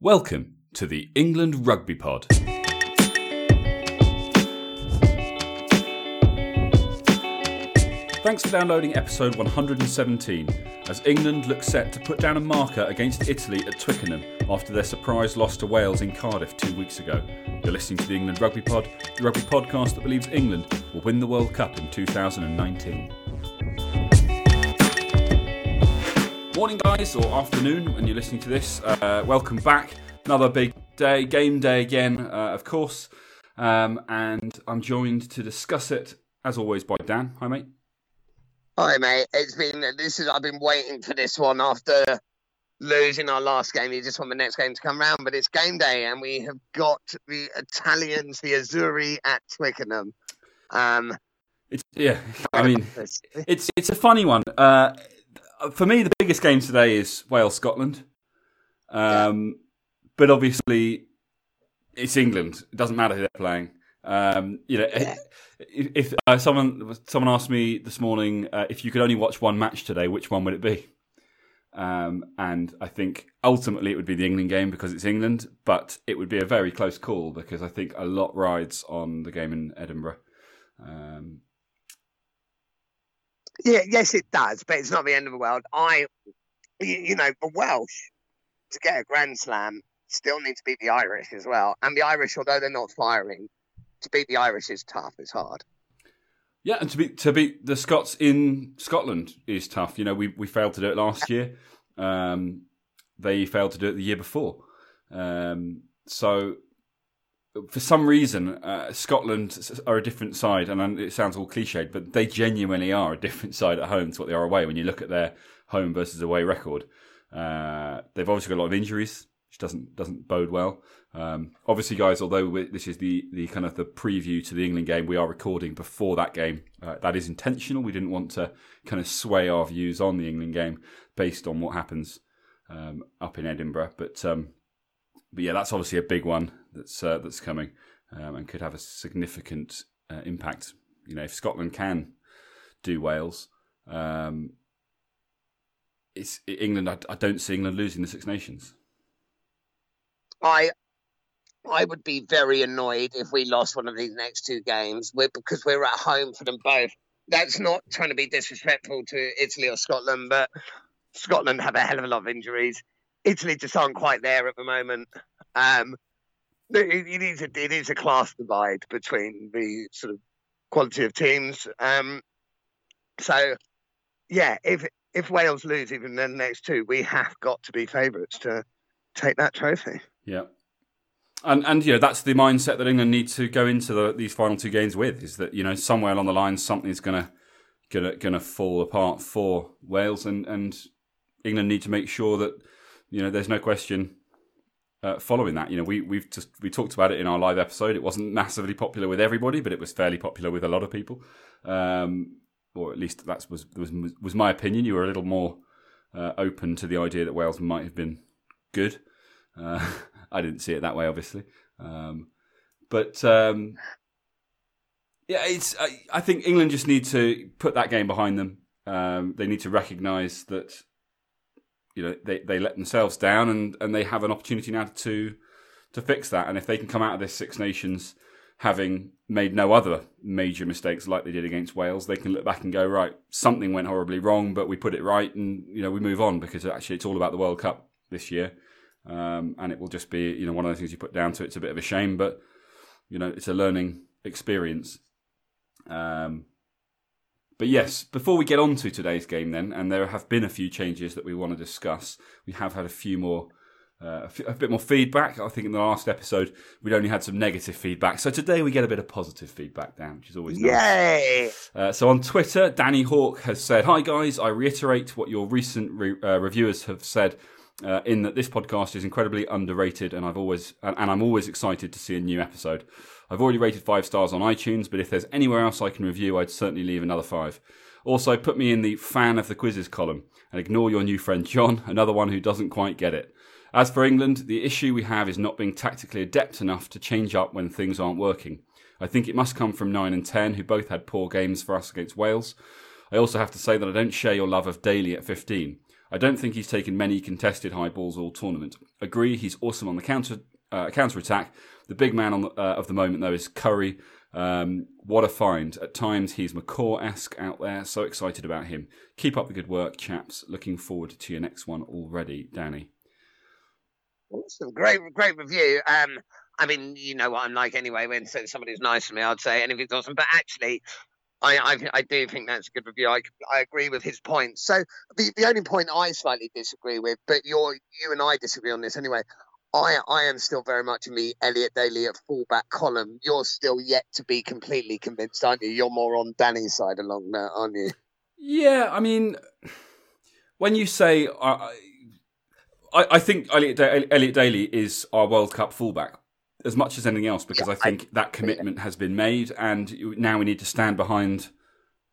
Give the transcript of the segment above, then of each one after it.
Welcome to the England Rugby Pod. Thanks for downloading episode 117 as England looks set to put down a marker against Italy at Twickenham after their surprise loss to Wales in Cardiff two weeks ago. You're listening to the England Rugby Pod, the rugby podcast that believes England will win the World Cup in 2019. Morning, guys, or afternoon when you're listening to this. Uh, welcome back. Another big day, game day again, uh, of course. Um, and I'm joined to discuss it, as always, by Dan. Hi, mate. Hi, mate. It's been this is I've been waiting for this one after losing our last game. You just want the next game to come round, but it's game day, and we have got the Italians, the Azzurri at Twickenham. Um, It's yeah. I mean, it's it's a funny one. Uh, for me, the biggest game today is Wales Scotland. Um, but obviously, it's England. It doesn't matter who they're playing. Um, you know, Yeah. if, if uh, someone someone asked me this morning uh, if you could only watch one match today, which one would it be? Um, and I think ultimately it would be the England game because it's England, but it would be a very close call because I think a lot rides on the game in Edinburgh. Um, yeah, yes, it does, but it's not the end of the world. I, you, know, the Welsh to get a Grand Slam still need to beat the Irish as well, and the Irish, although they're not firing, to beat the Irish is tough. It's hard. Yeah, and to beat to beat the Scots in Scotland is tough. You know, we we failed to do it last year. Um, they failed to do it the year before. Um, so, for some reason, uh, Scotland are a different side, and it sounds all cliched, but they genuinely are a different side at home to what they are away. When you look at their home versus away record, uh, they've obviously got a lot of injuries, which doesn't doesn't bode well. Um, obviously, guys, although this is the, the kind of the preview to the England game, we are recording before that game. Uh, that is intentional. We didn't want to kind of sway our views on the England game based on what happens um, up in Edinburgh. But um, but yeah, that's obviously a big one that's uh, that's coming um, and could have a significant uh, impact. You know, if Scotland can do Wales, um, it's England. I, I don't see England losing the Six Nations. I I would be very annoyed if we lost one of these next two games we're, because we're at home for them both. That's not trying to be disrespectful to Italy or Scotland, but Scotland have a hell of a lot of injuries. Italy just aren't quite there at the moment. Um, it, it is a it is a class divide between the sort of quality of teams. Um, so yeah, if if Wales lose even the next two, we have got to be favourites to take that trophy. Yeah. And and you know that's the mindset that England need to go into the, these final two games with is that you know somewhere along the line something's gonna gonna gonna fall apart for Wales and and England need to make sure that you know there's no question uh, following that. You know we we've just we talked about it in our live episode. It wasn't massively popular with everybody, but it was fairly popular with a lot of people. Um, or at least that was was was my opinion. You were a little more uh, open to the idea that Wales might have been good. Uh, I didn't see it that way, obviously. Um, but um, yeah, it's. I, I think England just need to put that game behind them. Um, they need to recognise that you know they, they let themselves down, and, and they have an opportunity now to to fix that. And if they can come out of this Six Nations having made no other major mistakes like they did against Wales, they can look back and go, right, something went horribly wrong, but we put it right, and you know we move on because actually it's all about the World Cup this year. Um, and it will just be, you know, one of the things you put down to it's a bit of a shame, but you know, it's a learning experience. Um, but yes, before we get on to today's game, then, and there have been a few changes that we want to discuss. We have had a few more, uh, a, f- a bit more feedback. I think in the last episode we'd only had some negative feedback, so today we get a bit of positive feedback down, which is always nice. Yay! Uh, so on Twitter, Danny Hawk has said, "Hi guys, I reiterate what your recent re- uh, reviewers have said." Uh, in that this podcast is incredibly underrated, and I've always and, and I'm always excited to see a new episode. I've already rated five stars on iTunes, but if there's anywhere else I can review, I'd certainly leave another five. Also, put me in the fan of the quizzes column and ignore your new friend John, another one who doesn't quite get it. As for England, the issue we have is not being tactically adept enough to change up when things aren't working. I think it must come from 9 and 10, who both had poor games for us against Wales. I also have to say that I don't share your love of Daly at 15. I don't think he's taken many contested high balls all tournament. Agree, he's awesome on the counter uh, counter attack. The big man the, uh, of the moment though is Curry. Um, what a find! At times he's McCaw esque out there. So excited about him. Keep up the good work, chaps. Looking forward to your next one already, Danny. Awesome, great, great review. Um, I mean, you know what I'm like anyway. When somebody's nice to me, I'd say anything's awesome. But actually, I, I, I do think that's a good review. I, I agree with his points. So the, the only point I slightly disagree with, but you're you and I disagree on this anyway. I I am still very much in the Elliot Daly at fullback column. You're still yet to be completely convinced, aren't you? You're more on Danny's side along that, aren't you? Yeah, I mean, when you say uh, I, I think Elliot, Elliot Daly is our World Cup fullback as much as anything else because yeah, I think I, that commitment has been made, and now we need to stand behind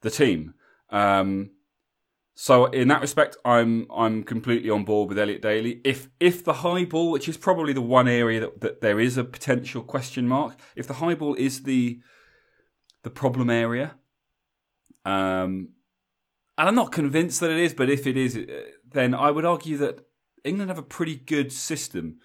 the team. Um, so in that respect, I'm I'm completely on board with Elliot Daly. If if the high ball, which is probably the one area that, that there is a potential question mark, if the high ball is the the problem area, um, and I'm not convinced that it is, but if it is, then I would argue that England have a pretty good system,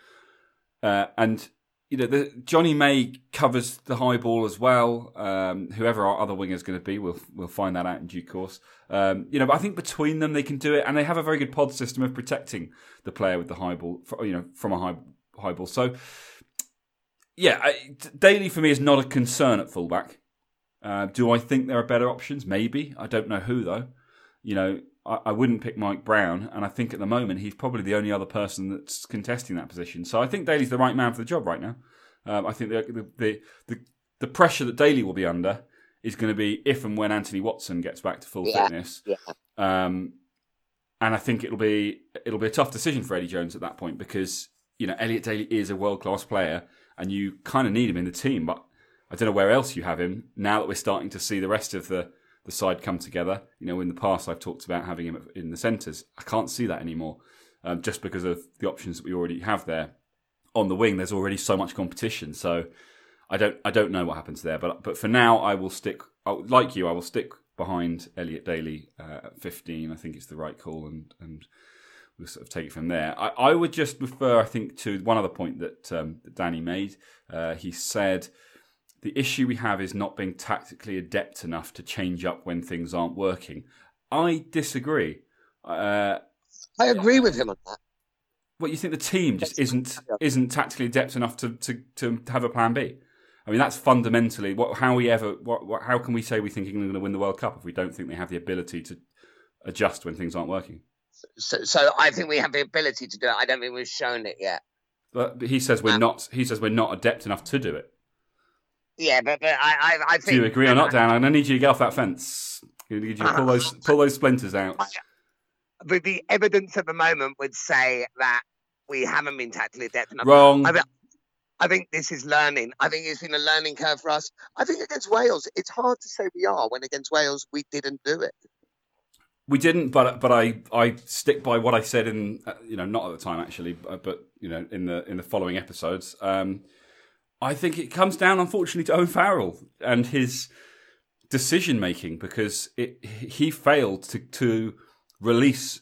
uh, and you know, the, Jonny May covers the high ball as well. Um, whoever our other winger is going to be, we'll we'll find that out in due course. Um, you know, but I think between them they can do it, and they have a very good pod system of protecting the player with the high ball, you know, from a high high ball. So, yeah, I, Daly for me is not a concern at fullback. Uh, do I think there are better options? Maybe. I don't know who though. You know, I, I, wouldn't pick Mike Brown, and I think at the moment he's probably the only other person that's contesting that position. So I think Daly's the right man for the job right now. Um, I think the, the the, the pressure that Daly will be under is going to be if and when Anthony Watson gets back to full yeah, fitness. Yeah. Um, and I think it'll be it'll be a tough decision for Eddie Jones at that point because you know Elliot Daly is a world class player, and you kind of need him in the team. But I don't know where else you have him now that we're starting to see the rest of the the side come together. You know, in the past I've talked about having him in the centres. I can't see that anymore, um, just because of the options that we already have there. On the wing, there's already so much competition, so I don't I don't know what happens there. But but for now, I will stick like you. I will stick behind Elliot Daly uh, at 15. I think it's the right call, and and we'll sort of take it from there. I, I would just refer, I think, to one other point that, um, that Danny made. Uh, he said the issue we have is not being tactically adept enough to change up when things aren't working. I disagree. Uh, I agree with him on that. What you think the team just isn't isn't tactically adept enough to, to, to have a plan B? I mean, that's fundamentally what. How we ever? What, what, how can we say we think England are going to win the World Cup if we don't think they have the ability to adjust when things aren't working? So, so I think we have the ability to do it. I don't think we've shown it yet. But he says we're um, not. He says we're not adept enough to do it. Yeah, but, but I, I, I think. Do you agree or not, Dan? I'm going to need you to get off that fence. I need you to pull those pull those splinters out. But the evidence at the moment would say that we haven't been tactically adept enough. Wrong. I, I think this is learning. I think it's been a learning curve for us. I think against Wales, it's hard to say we are when against Wales we didn't do it. We didn't, but but I, I stick by what I said in uh, you know not at the time actually, but you know in the in the following episodes. Um, I think it comes down, unfortunately, to Owen Farrell and his decision making because it, he failed to, to release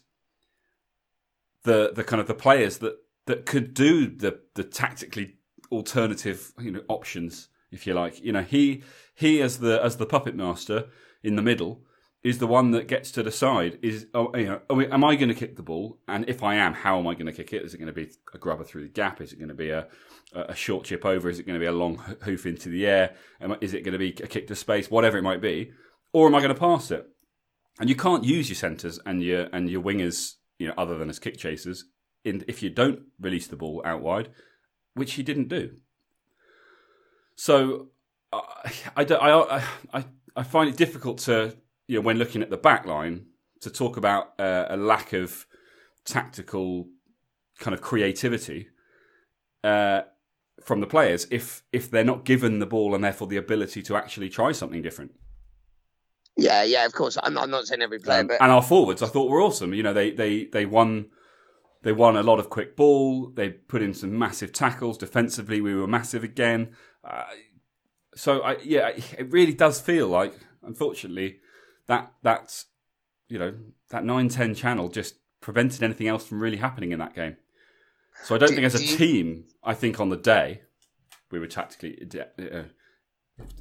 the the kind of the players that, that could do the the tactically alternative you know options, if you like. You know, he he as the as the puppet master in the middle is the one that gets to decide is oh, you know oh, am I going to kick the ball? And if I am how am I going to kick it? Is it going to be a grubber through the gap? Is it going to be a a short chip over? Is it going to be a long hoof into the air? Is it going to be a kick to space? Whatever it might be. Or am I going to pass it? And you can't use your centres and your and your wingers you know other than as kick chasers in if you don't release the ball out wide which he didn't do. So uh, I, I, I, I find it difficult to you know, when looking at the back line, to talk about uh, a lack of tactical kind of creativity uh, from the players if if they're not given the ball and therefore the ability to actually try something different. Yeah, yeah, of course. I'm, I'm not saying every player, um, but and our forwards, I thought were awesome. You know, they they they won. They won a lot of quick ball. They put in some massive tackles. Defensively, we were massive again. Uh, so, I, yeah, it really does feel like, unfortunately, that that's you know that nine ten channel just prevented anything else from really happening in that game. So I don't Do- think as a do you- team, I think on the day we were tactically. Uh,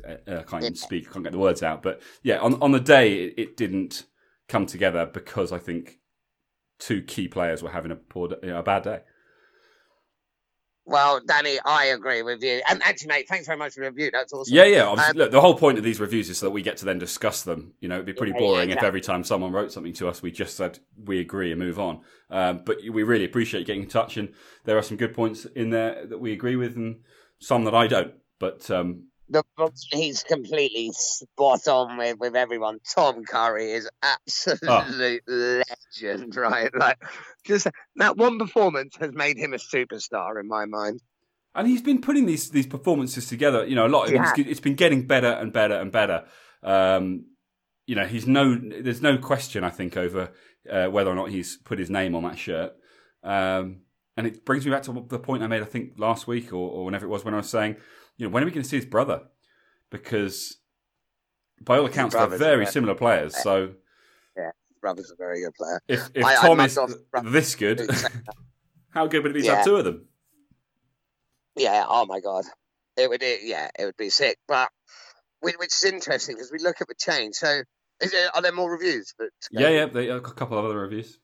uh, I can't even speak. I can't get the words out. But yeah, on on the day it, it didn't come together because I think two key players were having a poor, you know, a bad day. Well, Danny, I agree with you. And actually, mate, thanks very much for the review. That's awesome. Yeah, yeah. Um, look, the whole point of these reviews is so that we get to then discuss them. You know, it'd be pretty Yeah, yeah, boring if every time someone wrote something to us, we just said we agree and move on. Um, but we really appreciate you getting in touch, and there are some good points in there that we agree with, and some that I don't. But um, the he's completely spot on with, with everyone. Tom Curry is absolute legend, right? Like just that one performance has made him a superstar in my mind. and he's been putting these these performances together. You know, a lot. Of, Yeah. it's, it's been getting better and better and better. Um, you know, he's no. There's no question. I think over uh, whether or not he's put his name on that shirt. Um, and it brings me back to the point I made, I think, last week or, or whenever it was when I was saying, you know, when are we going to see his brother? Because by all accounts, they're very similar players. So yeah, Brother's a very good player. if if I- I Tom must is this good, how good would it be to Yeah. have two of them? Yeah. Oh my god. It would. It, yeah. It would be sick. But which, which is interesting because we look at the change. So, is there, are there more reviews? But Yeah, yeah. They, a couple of other reviews.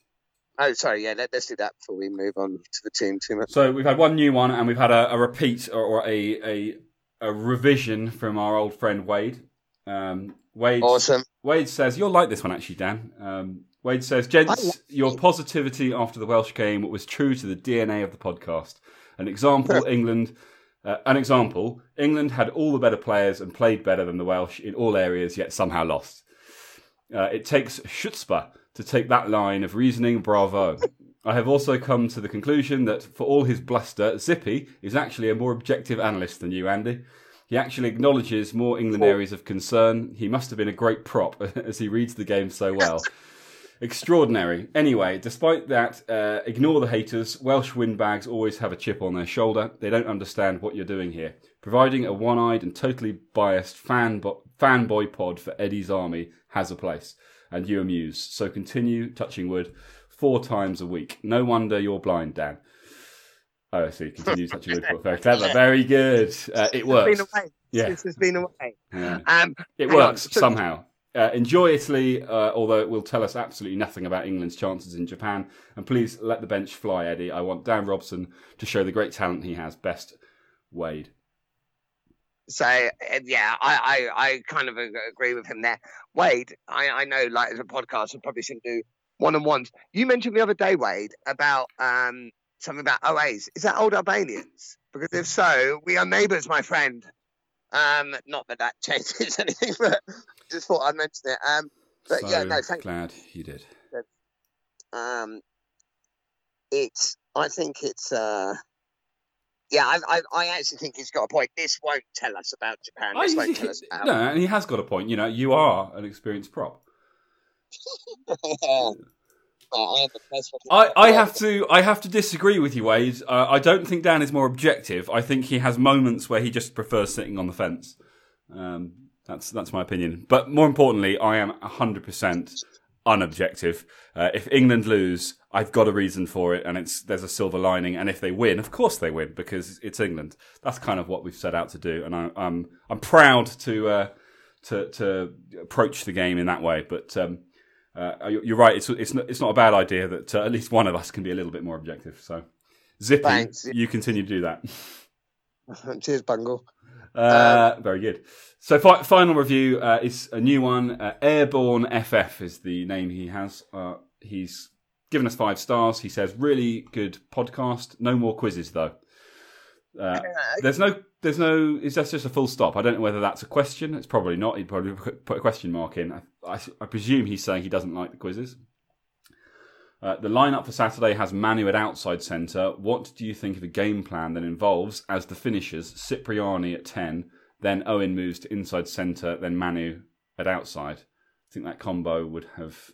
Oh, sorry. Yeah. Let, let's do that before we move on to the team too much. So we've had one new one, and we've had a, a repeat or, or a, a a revision from our old friend Wade. Um, Wade Awesome. Wade says you'll like this one actually, Dan. Um, Wade says, "Gents, like your positivity after the Welsh game was true to the DNA of the podcast. An example, England." Uh, an example: England had all the better players and played better than the Welsh in all areas, yet somehow lost. Uh, it takes chutzpah to take that line of reasoning. Bravo. I have also come to the conclusion that for all his bluster, Zippy is actually a more objective analyst than you, Andy. He actually acknowledges more England areas of concern. He must have been a great prop as he reads the game so well. Extraordinary. Anyway, despite that, uh, ignore the haters. Welsh windbags always have a chip on their shoulder. They don't understand what you're doing here. Providing a one eyed and totally biased fanbo- fanboy pod for Eddie's army has a place, and you amuse. So continue touching wood four times a week. No wonder you're blind, Dan. Oh, I see. Continue touching wood. Very clever. Very good. Uh, it works. Yeah. This has been away. Yeah. Um, It Hang on, works somehow. Uh, enjoy Italy, uh, although it will tell us absolutely nothing about England's chances in Japan. And please let the bench fly, Eddie. I want Dan Robson to show the great talent he has. Best, Wade. So uh, yeah, I, I, I kind of agree with him there. Wade, I, I know like as a podcast, I probably shouldn't do one on ones. You mentioned the other day, Wade, about um something about OAs. Is that old Albanians? Because if so, we are neighbours, my friend. Um, not that that changes anything, but just thought I'd mention it. Um, but so yeah, no, thank you. glad you did. um, it's I think it's uh. Yeah, I, I, I actually think he's got a point. This won't tell us about Japan. This won't tell us about. no, and he has got a point. You know, you are an experienced prop. I am the best fucking- I, I have to I have to disagree with you, Wade. Uh, I don't think Dan is more objective. I think he has moments where he just prefers sitting on the fence. Um, that's that's my opinion. But more importantly, I am hundred percent unobjective. Uh, if England lose, I've got a reason for it, and it's there's a silver lining. And if they win, of course they win because it's England. That's kind of what we've set out to do, and I, I'm I'm proud to uh, to to approach the game in that way. But um, uh, you- you're right. It's it's not, it's not a bad idea that uh, at least one of us can be a little bit more objective. So, Zippy, Thanks. you continue to do that. Cheers, Bungle. Uh, very good. So, fi- final review uh, is a new one. Uh, Airborne FF is the name he has. Uh, he's given us five stars. He says, "Really good podcast. No more quizzes though." Uh, there's no, there's no. Is that just a full stop? I don't know whether that's a question. It's probably not. He'd probably put put a question mark in. I, I, I presume he's saying he doesn't like the quizzes. Uh, the lineup for Saturday has Manu at outside centre. What do you think of a game plan that involves, as the finishers, Cipriani at 10, then Owen moves to inside centre, then Manu at outside? I think that combo would have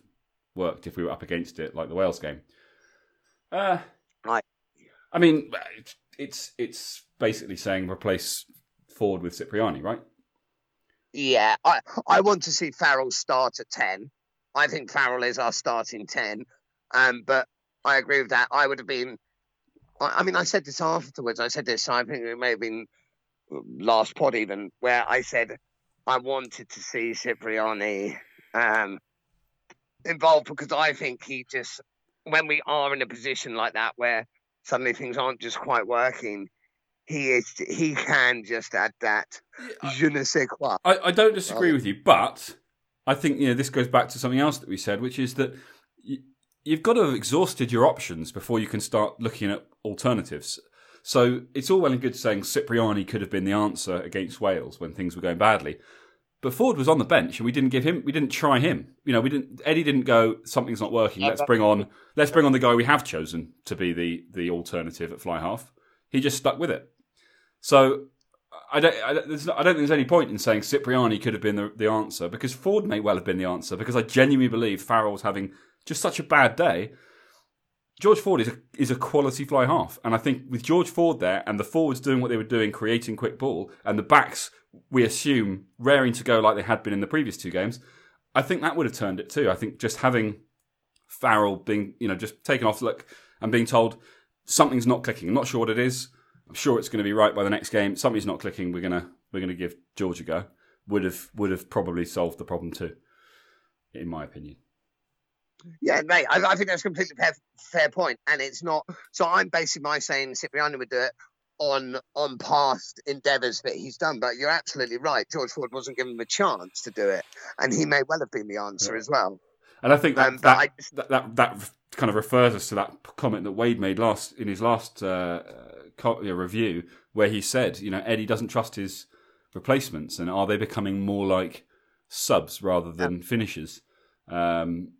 worked if we were up against it, like the Wales game. Uh, Right. I mean, it's, it's it's basically saying replace Ford with Cipriani, right? Yeah, I I want to see Farrell start at ten. I think Farrell is our starting ten. Um, but I agree with that. I would have been. I, I mean, I said this afterwards. I said this. I think it may have been last pod even where I said I wanted to see Cipriani um, involved because I think he just when we are in a position like that where suddenly things aren't just quite working, he is he can just add that I, je ne sais quoi. I, I don't disagree with you, but I think you know this goes back to something else that we said, which is that you've got to have exhausted your options before you can start looking at alternatives. So it's all well and good saying Cipriani could have been the answer against Wales when things were going badly. But Ford was on the bench, and we didn't give him. We didn't try him. You know, we didn't. Eddie didn't go. Something's not working. Let's bring on. Let's bring on the guy we have chosen to be the the alternative at fly half. He just stuck with it. So I don't. I don't, I don't think there's any point in saying Cipriani could have been the, the answer because Ford may well have been the answer because I genuinely believe Farrell was having just such a bad day. George Ford is a, is a quality fly half, and I think with George Ford there and the forwards doing what they were doing, creating quick ball, and the backs we assume raring to go like they had been in the previous two games, I think that would have turned it too. I think just having Farrell being, you know, just taken off look and being told something's not clicking. I'm not sure what it is. I'm sure it's going to be right by the next game. Something's not clicking. We're gonna we're gonna give George a go. Would have would have probably solved the problem too, in my opinion. Yeah, mate, I, I think that's a completely fair, fair point, and it's not. So I'm basing my saying Cipriani would do it on on past endeavours that he's done. But you're absolutely right. George Ford wasn't given the chance to do it, and he may well have been the answer yeah. as well. And I think that, um, that, just... that, that, that kind of refers us to that comment that Wade made last in his last uh, review, where he said, you know, Eddie doesn't trust his replacements, and are they becoming more like subs rather than yeah. finishers? Um,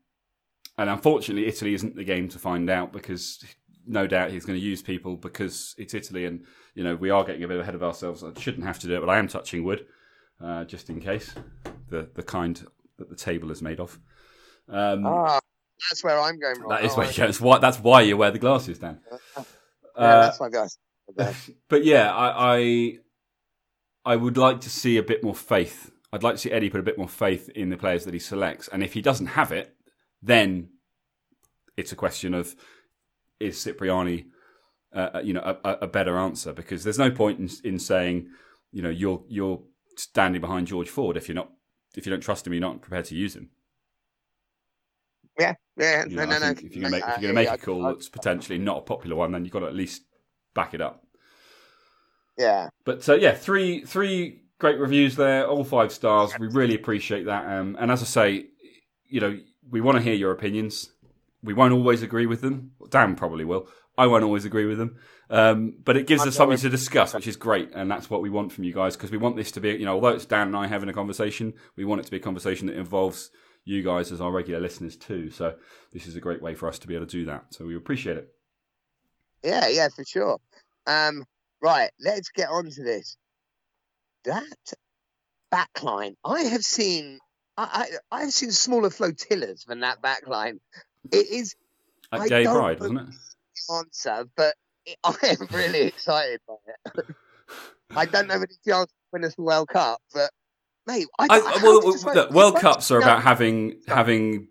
and unfortunately, Italy isn't the game to find out because no doubt he's going to use people because it's Italy, and you know we are getting a bit ahead of ourselves. I shouldn't have to do it, but I am touching wood uh, just in case the the kind that the table is made of. Um, ah, that's where I'm going wrong. That is oh, where you go. That's why, that's why you wear the glasses, Dan. yeah, uh, that's my guess. but yeah, I, I I would like to see a bit more faith. I'd like to see Eddie put a bit more faith in the players that he selects, and if he doesn't have it, then it's a question of is Cipriani, uh, uh, you know, a, a, better answer because there's no point in, in saying, you know, you're you're standing behind George Ford if you're not if you don't trust him, you're not prepared to use him. Yeah, yeah, you know, no, no, no. If you're going to make, if you're to make a call that's potentially not a popular one, then you've got to at least back it up. Yeah. But uh, yeah, three three great reviews there, all five stars. We really appreciate that. Um, and as I say, you know, we want to hear your opinions. We won't always agree with them. Dan probably will. I won't always agree with them. Um, but it gives us something to discuss, which is great. And that's what we want from you guys because we want this to be, you know, although it's Dan and I having a conversation, we want it to be a conversation that involves you guys as our regular listeners too. So this is a great way for us to be able to do that. So we appreciate it. Yeah, yeah, for sure. Um, right, let's get on to this. That backline, I have seen I, I, have seen smaller flotillas than that backline. It is. At Gay Pride, wasn't it? Answer, but it, I am really excited by it. I don't know if it's chance to win us the World Cup, but mate, I, I well, look, World Cups are about having having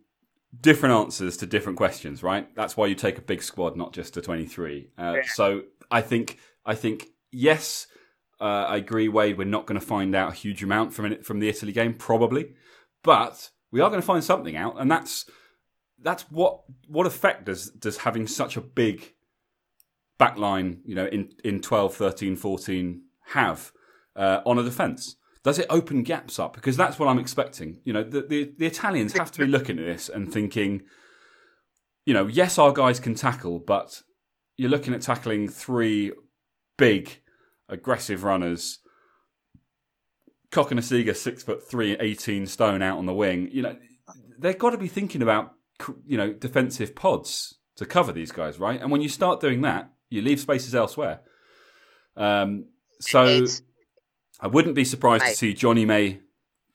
different answers to different questions, right? That's why you take a big squad, not just a twenty-three. Uh, yeah. So I think I think yes, uh, I agree, Wade. We're not going to find out a huge amount from it from the Italy game, probably. But we are going to find something out, and that's that's what what effect does does having such a big backline, you know, in in 12, 13, 14 have uh, on a defence? Does it open gaps up? Because that's what I'm expecting. You know, the, the, the Italians have to be looking at this and thinking, you know, yes, our guys can tackle, but you're looking at tackling three big, aggressive runners Cokanasiga, six foot three, 18 stone out on the wing. You know, they've got to be thinking about, you know, defensive pods to cover these guys, right? And when you start doing that, you leave spaces elsewhere. Um, so it's, I wouldn't be surprised to see Jonny May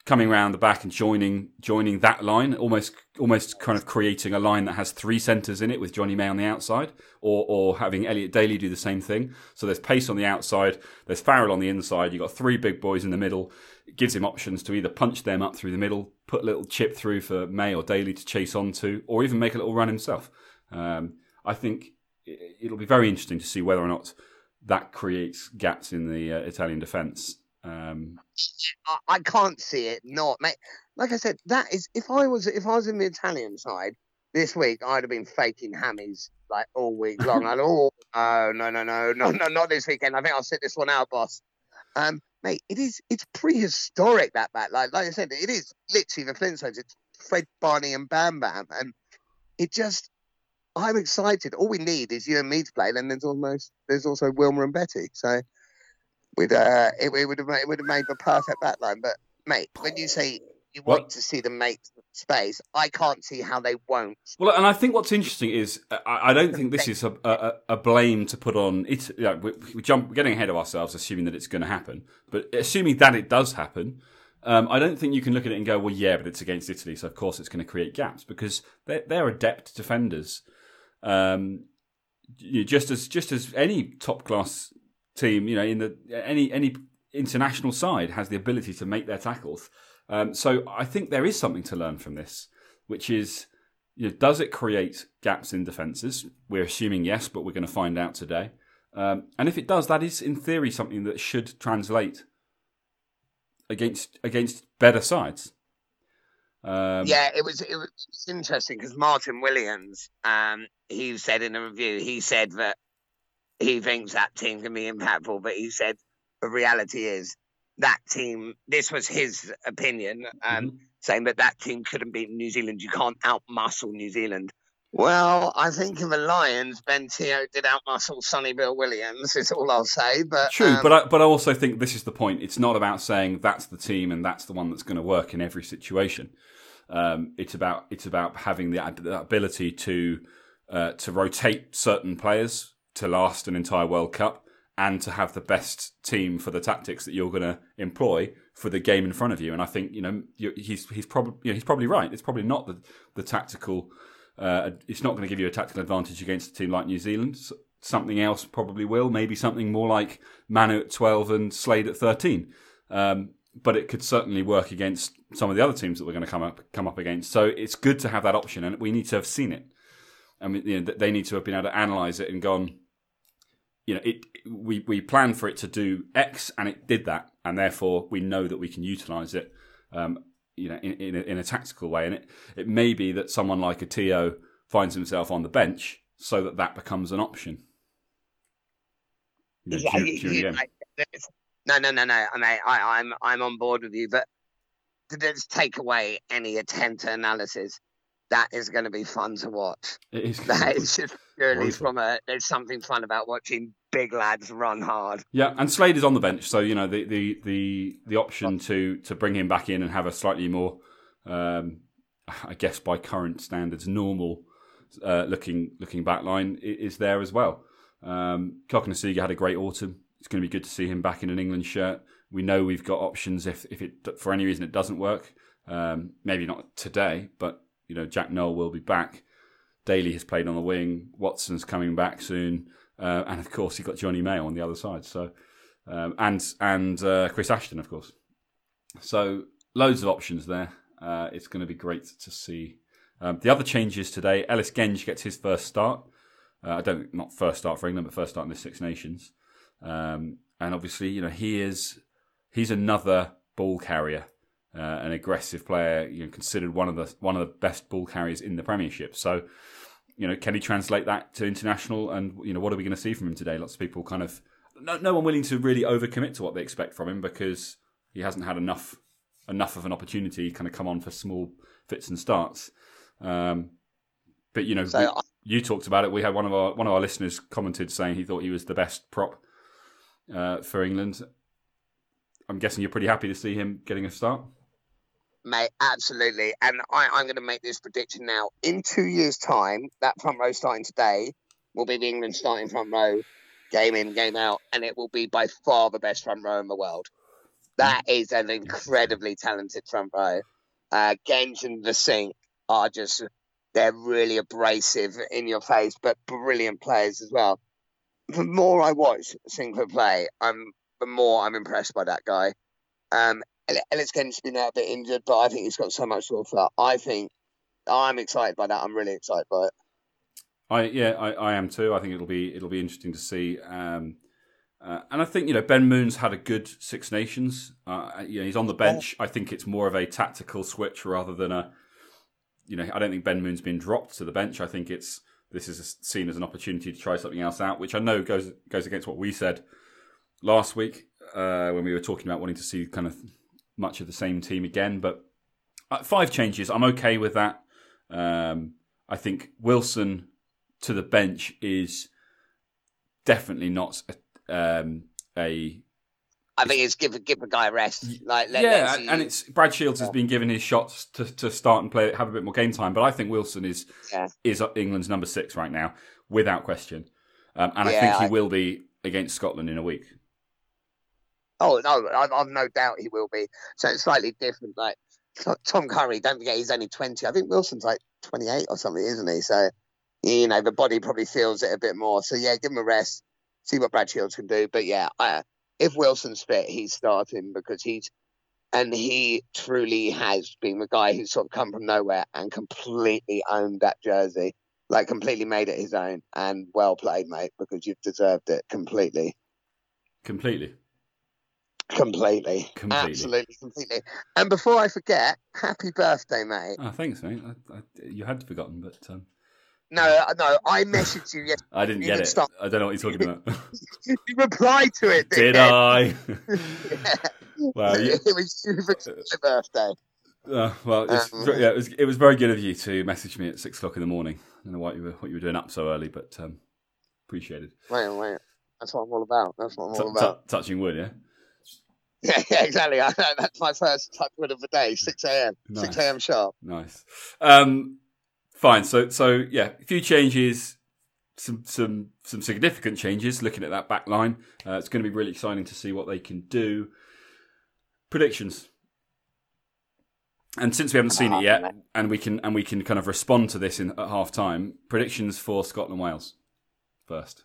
coming around the back and joining joining that line, almost almost kind of creating a line that has three centres in it with Jonny May on the outside, or or having Elliot Daly do the same thing. So there's pace on the outside, there's Farrell on the inside. You've got three big boys in the middle. It gives him options to either punch them up through the middle, put a little chip through for May or Daly to chase onto, or even make a little run himself. Um, I think it'll be very interesting to see whether or not that creates gaps in the uh, Italian defence. Um, I can't see it not, mate. Like I said, that is if I was if I was in the Italian side this week, I'd have been faking hammies like all week long. I'd oh no no no no no no not this weekend. I think I'll sit this one out, boss. Um, mate, it is it's prehistoric that back. Like like I said, it is literally the Flintstones. It's Fred, Barney, and Bam Bam, and it just I'm excited. All we need is you and me to play. Then there's almost there's also Wilma and Betty. So with uh, it, it would have made, it would have made the perfect backline. But mate, when you say you what? want to see them make space, I can't see how they won't. Well, and I think what's interesting is I, I don't think this is a, a, a, blame to put on it. You know, we, we jump we're getting ahead of ourselves, assuming that it's going to happen. But assuming that it does happen, um, I don't think you can look at it and go, well, yeah, but it's against Italy, so of course it's going to create gaps because they're, they're adept defenders. Um, you know, just as just as any top class team, you know, in the any any international side has the ability to make their tackles. Um, so I think there is something to learn from this, which is, you know, does it create gaps in defences? We're assuming yes, but we're going to find out today. Um, and if it does, that is in theory something that should translate against against better sides. Um, yeah, it was it was interesting because Martin Williams, um, he said in a review, he said that he thinks that team can be impactful, but he said the reality is that team. This was his opinion, um, mm-hmm. saying that that team couldn't beat New Zealand. You can't outmuscle New Zealand. Well, I think in the Lions, Ben Te'o did outmuscle Sonny Bill Williams. Is all I'll say. But true, um, but I, but I also think this is the point. It's not about saying that's the team and that's the one that's going to work in every situation. Um, it's about it's about having the, the ability to uh, to rotate certain players to last an entire World Cup and to have the best team for the tactics that you're going to employ for the game in front of you. And I think you know he's he's probably you know, he's probably right. It's probably not the the tactical uh, it's not going to give you a tactical advantage against a team like New Zealand. Something else probably will. Maybe something more like Manu at 12 and Slade at 13. Um, but it could certainly work against some of the other teams that we're going to come up come up against. So it's good to have that option, and we need to have seen it. I mean, you know, they need to have been able to analyze it and gone. You know, it we we planned for it to do X, and it did that, and therefore we know that we can utilize it. Um, you know, in, in a, in, a, tactical way. And it, it may be that someone like a Te'o finds himself on the bench so that that becomes an option. You know, yeah, no, no, no, no. I mean, I, I'm I'm on board with you, but just take away any attempt at analysis, that is going to be fun to watch. It is. That is just purely from a. There's something fun about watching big lads run hard. Yeah, and Slade is on the bench, so you know the the the, the option to to bring him back in and have a slightly more, um, I guess by current standards, normal uh, looking looking back line is there as well. Um, Cokanasiga had a great autumn. It's going to be good to see him back in an England shirt. We know we've got options if if it for any reason it doesn't work. Um, maybe not today, but you know Jack Nowell will be back. Daly has played on the wing. Watson's coming back soon. Uh, and of course, you've got Jonny May on the other side. So, um, and and uh, Chris Ashton, of course. So loads of options there. Uh, it's going to be great to see. Um, the other changes today: Ellis Genge gets his first start. Uh, I don't not first start for England, but first start in the Six Nations. Um, and obviously, you know, he is he's another ball carrier, uh, an aggressive player. You know, considered one of the one of the best ball carriers in the Premiership. So you know, can he translate that to international? And you know, what are we going to see from him today? Lots of people kind of no, no one willing to really overcommit to what they expect from him because he hasn't had enough enough of an opportunity kind of come on for small fits and starts. Um, but you know, so, we, you talked about it. We had one of our one of our listeners commented saying he thought he was the best prop uh, for England. I'm guessing you're pretty happy to see him getting a start. Mate, absolutely. And I, I'm going to make this prediction now. In two years' time, that front row starting today will be the England starting front row, game in, game out, and it will be by far the best front row in the world. That is an incredibly talented front row. Uh, Genge and the Sink are just, they're really abrasive in your face, but brilliant players as well. The more I watch Sinckler play, I'm the more I'm impressed by that guy. Um, Ellis Genge's been out a bit injured, but I think he's got so much to offer. I think I'm excited by that. I'm really excited by it. I yeah, I, I am too. I think it'll be it'll be interesting to see. Um, uh, and I think you know Ben Moon's had a good Six Nations. Uh, you know, he's on the bench. I think it's more of a tactical switch rather than a. You know, I don't think Ben Moon's been dropped to the bench. I think it's this is seen as an opportunity to try something else out, which I know goes goes against what we said last week uh, when we were talking about wanting to see kind of much of the same team again. But uh, five changes, I'm okay with that. Um, I think Wilson to the bench is definitely not a, um, a I think it's give give a guy a rest. Like let, yeah, and, and it's Brad Shields has been given his shots to, to start and play, have a bit more game time. But I think Wilson is yeah. is England's number six right now, without question. Um, and Yeah, I think he I- will be against Scotland in a week. Oh no, I've, I've no doubt he will be. So it's slightly different. Like Tom Curry, don't forget he's only twenty. I think Wilson's like twenty eight or something, isn't he? So you know the body probably feels it a bit more. So yeah, give him a rest, see what Brad Shields can do. But yeah, I, if Wilson's fit, he's starting because he's and he truly has been the guy who's sort of come from nowhere and completely owned that jersey. Like completely made it his own and well played, mate, because you've deserved it completely. Completely. Completely. Completely. Absolutely, completely. And before I forget, happy birthday, mate. Oh, thanks, mate. I, I, you had forgotten, but um, No, uh, no, I messaged you yesterday. I didn't You get didn't it. stop. I don't know what you're talking about. You replied to it, Did dickhead. I? well, you, it was you for my birthday. uh, well, it's, Um, yeah, it was. It was very good of you to message me at six o'clock in the morning. I don't know what you were what you were doing up so early, but um, appreciated. Wait, wait. That's what I'm all about. That's what I'm T- all about. t- touching wood, yeah. Yeah, yeah, exactly. I, that's my first touch of the day. 6 a.m. six a.m. sharp. Nice. Um, fine. So, so yeah, a few changes, some some some significant changes. Looking at that back line, uh, it's going to be really exciting to see what they can do. Predictions. And since we haven't seen it yet, and we can and we can kind of respond to this in at half time, predictions for Scotland Wales first.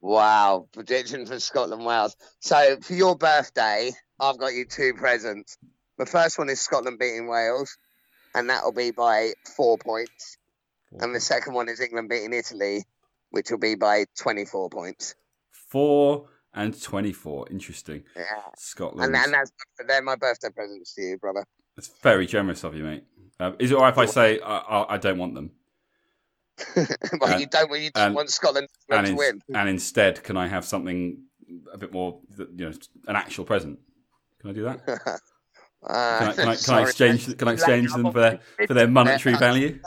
Wow. Prediction for Scotland Wales. So for your birthday, I've got you two presents. The first one is Scotland beating Wales, and that'll be by four points. And the second one is England beating Italy, which will be by 24 points. Four and twenty-four. Interesting. Yeah. Scotland. And, and that's they're my birthday presents to you, brother. It's very generous of you, mate. Uh, is it all right if I say I, I, I don't want them? well, And- you don't, you don't and- want Scotland and, to ins- win. and instead, can I have something a bit more, you know, an actual present? Can I do that? Can Uh, I, can I, can I exchange? Can I It's too late. exchange them for their for their monetary value?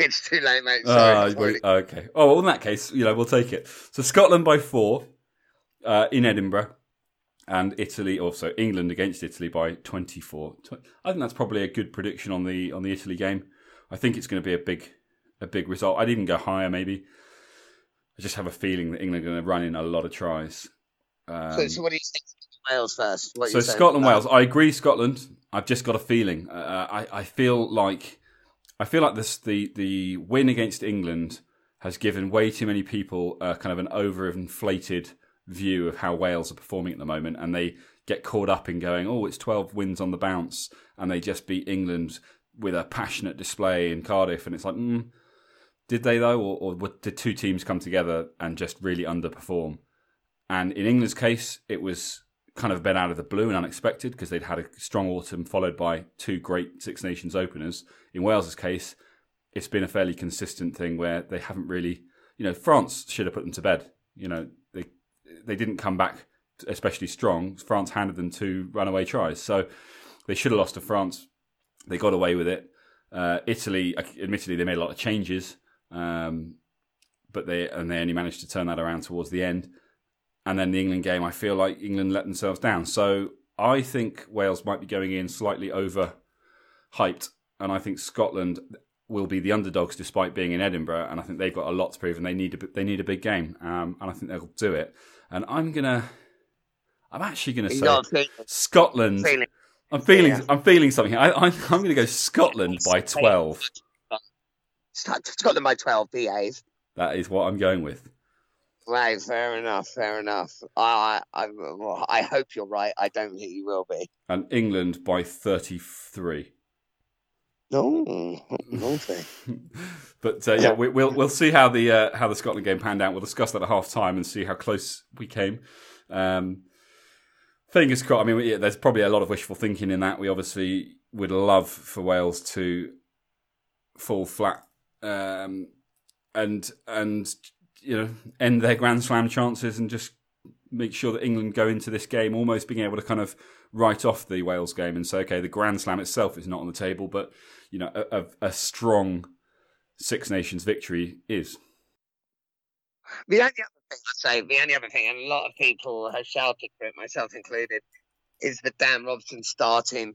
It's too late, mate. Ah, Sorry. okay. Oh, well, in that case, you know, we'll take it. So Scotland by four uh, in Edinburgh, and Italy also England against Italy by twenty four. I think that's probably a good prediction on the on the Italy game. I think it's going to be a big a big result. I'd even go higher, maybe. I just have a feeling that England are going to run in a lot of tries. Um, so, so what do you think? Wales first. What so Scotland, Wales. I agree, Scotland. I've just got a feeling. Uh, I I feel like I feel like this the the win against England has given way too many people uh, kind of an overinflated view of how Wales are performing at the moment, and they get caught up in going, "Oh, it's twelve wins on the bounce," and they just beat England with a passionate display in Cardiff, and it's like, mm, did they though, or, or did two teams come together and just really underperform? And in England's case, it was kind of been out of the blue and unexpected because they'd had a strong autumn followed by two great Six Nations openers. In Wales's case, it's been a fairly consistent thing where they haven't really, you know, France should have put them to bed. You know, they they didn't come back especially strong. France handed them two runaway tries, so they should have lost to France. They got away with it. Uh, Italy, admittedly, they made a lot of changes, um, but they and they only managed to turn that around towards the end. And then the England game, I feel like England let themselves down. So I think Wales might be going in slightly over hyped, and I think Scotland will be the underdogs despite being in Edinburgh. And I think they've got a lot to prove, and they need a, they need a big game, um, and I think they'll do it. And I'm gonna, I'm actually gonna say. Scotland. feeling. I'm feeling, Yeah. I'm feeling something. I, I'm, I'm going to go Scotland by 12. Scotland by 12 BAs. That is what I'm going with. Right, fair enough, fair enough. I, I, I, I hope you're right. I don't think you will be. And England by 33. No, naughty. but uh, yeah, we, will we'll see how the uh, how the Scotland game panned out. We'll discuss that at half time and see how close we came. Um, fingers crossed. I mean, yeah, there's probably a lot of wishful thinking in that. We obviously would love for Wales to fall flat um, and and you know end their Grand Slam chances and just make sure that England go into this game almost being able to kind of write off the Wales game and say, okay, the Grand Slam itself is not on the table, but you know, a, a, strong Six Nations victory is. The only other thing I'd say, the only other thing, and a lot of people have shouted for it, myself included, is the Dan Robson starting.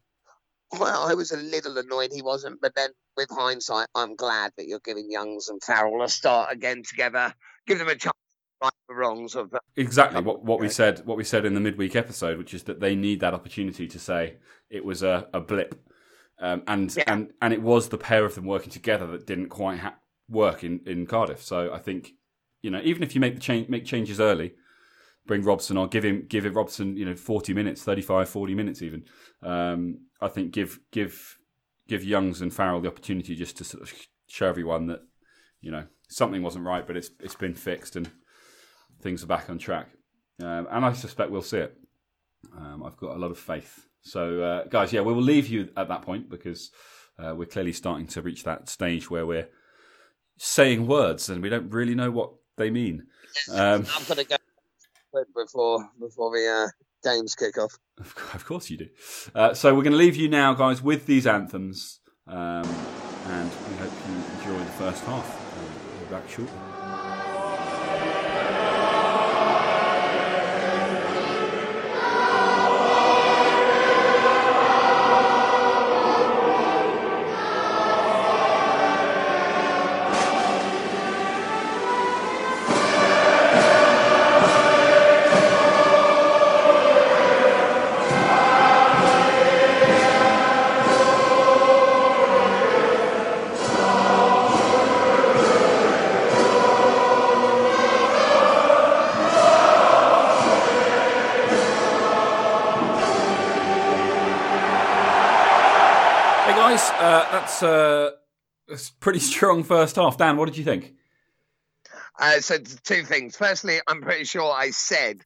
Well, I was a little annoyed he wasn't, but then with hindsight, I'm glad that you're giving Youngs and Farrell a start again together. Give them a chance right the wrongs of that. exactly what what we said what we said in the midweek episode, which is that they need that opportunity to say it was a, a blip, um, and Yeah. and and it was the pair of them working together that didn't quite ha- work in, in Cardiff. So I think you know even if you make the change make changes early, bring Robson or give him give it Robson you know forty minutes, 35, 40 minutes even. Um, I think give give give Youngs and Farrell the opportunity just to sort of show everyone that you know something wasn't right, but it's it's been fixed and things are back on track. Um, and I suspect we'll see it. Um, I've got a lot of faith. So, uh, guys, yeah, we will leave you at that point because uh, we're clearly starting to reach that stage where we're saying words and we don't really know what they mean. Um, I'm gonna go before before the uh, games kick off. Of course you do. Uh, so we're going to leave you now, guys, with these anthems, um, and we hope you enjoy the first half. Uh, we're back shortly. Pretty strong first half. Dan, what did you think? Uh, so two things. Firstly, I'm pretty sure I said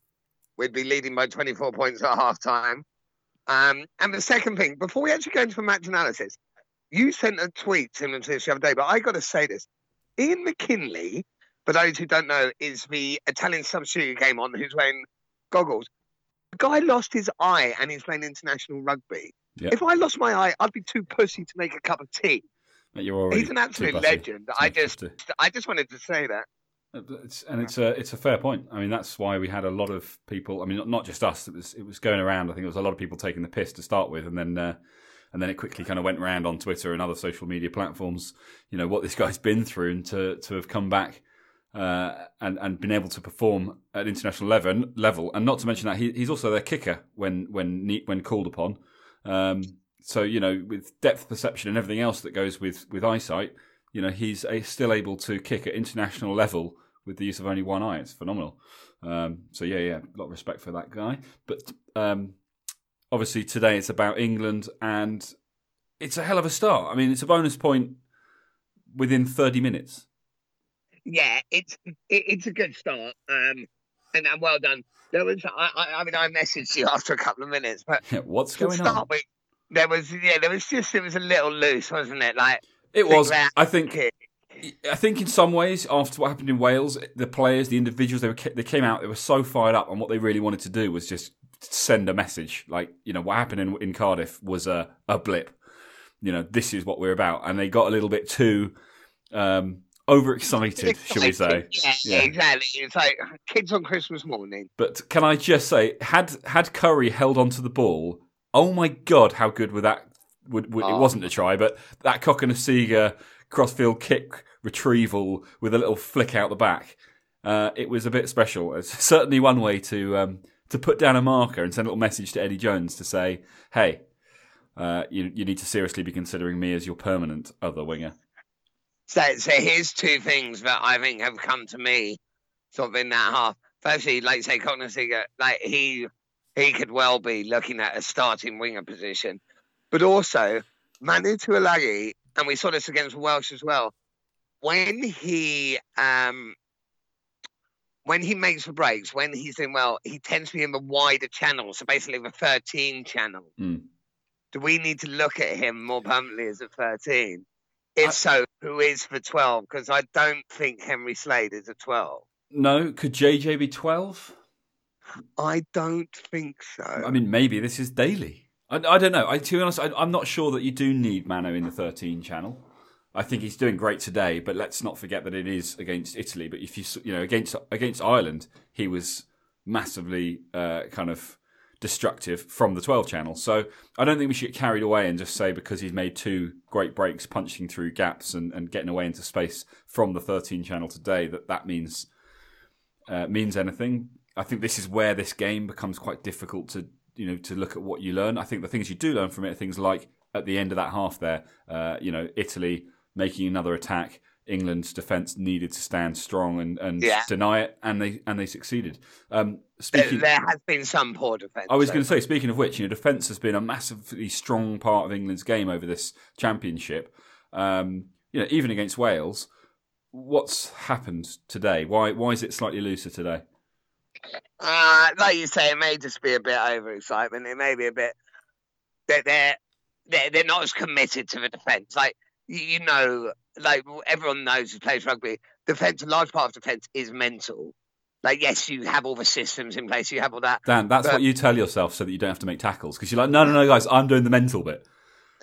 we'd be leading by 24 points at half time. Um, and the second thing, before we actually go into the match analysis, you sent a tweet similar to this the other day, but I got to say this. Ian McKinley, for those who don't know, is the Italian substitute who came on who's wearing goggles. The guy lost his eye and he's playing international rugby. Yeah. If I lost my eye, I'd be too pussy to make a cup of tea. Mate, You're already He's an absolute legend. I make a cup just. I just wanted to say that. It's, and it's a it's a fair point. I mean, that's why we had a lot of people. I mean, not, not just us. It was it was going around. I think it was a lot of people taking the piss to start with, and then uh, and then it quickly kind of went around on Twitter and other social media platforms. You know what this guy's been through, and to to have come back uh, and and been able to perform at international level level, and not to mention that he, he's also their kicker when when when called upon. Um, so you know, with depth perception and everything else that goes with with eyesight, you know, he's a, still able to kick at international level with the use of only one eye. It's phenomenal. Um, so yeah, yeah, a lot of respect for that guy. But um, obviously today it's about England, and it's a hell of a start. I mean, it's a bonus point within 30 minutes. yeah, it's it, it's a good start. Um, and uh, well done. There was, I, I, I mean, I messaged you after a couple of minutes, but Yeah, What's going on? with, there was, yeah, there was just, it was a little loose, wasn't it? Like, It was. I think. kick. I think in some ways, after what happened in Wales, the players, the individuals, they were they came out. They were so fired up, and what they really wanted to do was just send a message. Like you know, what happened in, in Cardiff was a a blip. You know, this is what we're about, and they got a little bit too um, overexcited, shall we say? Yeah, Yeah. exactly. It's like kids on Christmas morning. But can I just say, had had Curry held onto the ball, oh my god, how good would that? Would, would it Oh. wasn't a try, but that Cokanasiga crossfield kick retrieval with a little flick out the back, uh, it was a bit special. It's certainly one way to um, to put down a marker and send a little message to Eddie Jones to say, "Hey, uh, you you need to seriously be considering me as your permanent other winger." So, so here's two things that I think have come to me sort of in that half. Firstly, like say Cokanasiga, like he he could well be looking at a starting winger position, but also Manu Tuilagi, and we saw this against Welsh as well. When he um, when he makes the breaks, when he's in well, he tends to be in the wider channel, so basically the 13 channel. Mm. Do we need to look at him more permanently as a 13? If I- so, who is for 12? Because I don't think Henry Slade is a 12. No, could JJ be twelve? I don't think so. I mean, maybe this is daily. I, I don't know. I, to be honest, I, I'm not sure that you do need Manu in the 13 channel. I think he's doing great today, but let's not forget that it is against Italy. But if you you know against against Ireland, he was massively uh, kind of destructive from the 12 channel. So I don't think we should get carried away and just say because he's made two great breaks, punching through gaps and, and getting away into space from the 13 channel today that that means uh, means anything. I think this is where this game becomes quite difficult to you know to look at what you learn. I think the things you do learn from it are things like at the end of that half there, uh, you know, Italy making another attack. England's defence needed to stand strong and, and Yeah. deny it, and they and they succeeded. Um, there, speaking, there has been some poor defence. I was so going to say, speaking of which, you know, defence has been a massively strong part of England's game over this championship. Um, you know, even against Wales, what's happened today? Why why is it slightly looser today? Uh, like you say, it may just be a bit overexcitement. It may be a bit that they're, they're they're not as committed to the defence. Like you, you know, like everyone knows who plays rugby. Defence, a large part of defence is mental. Like yes, you have all the systems in place. You have all that. Dan, that's But- what you tell yourself so that you don't have to make tackles because you're like, no, no, no, guys, I'm doing the mental bit.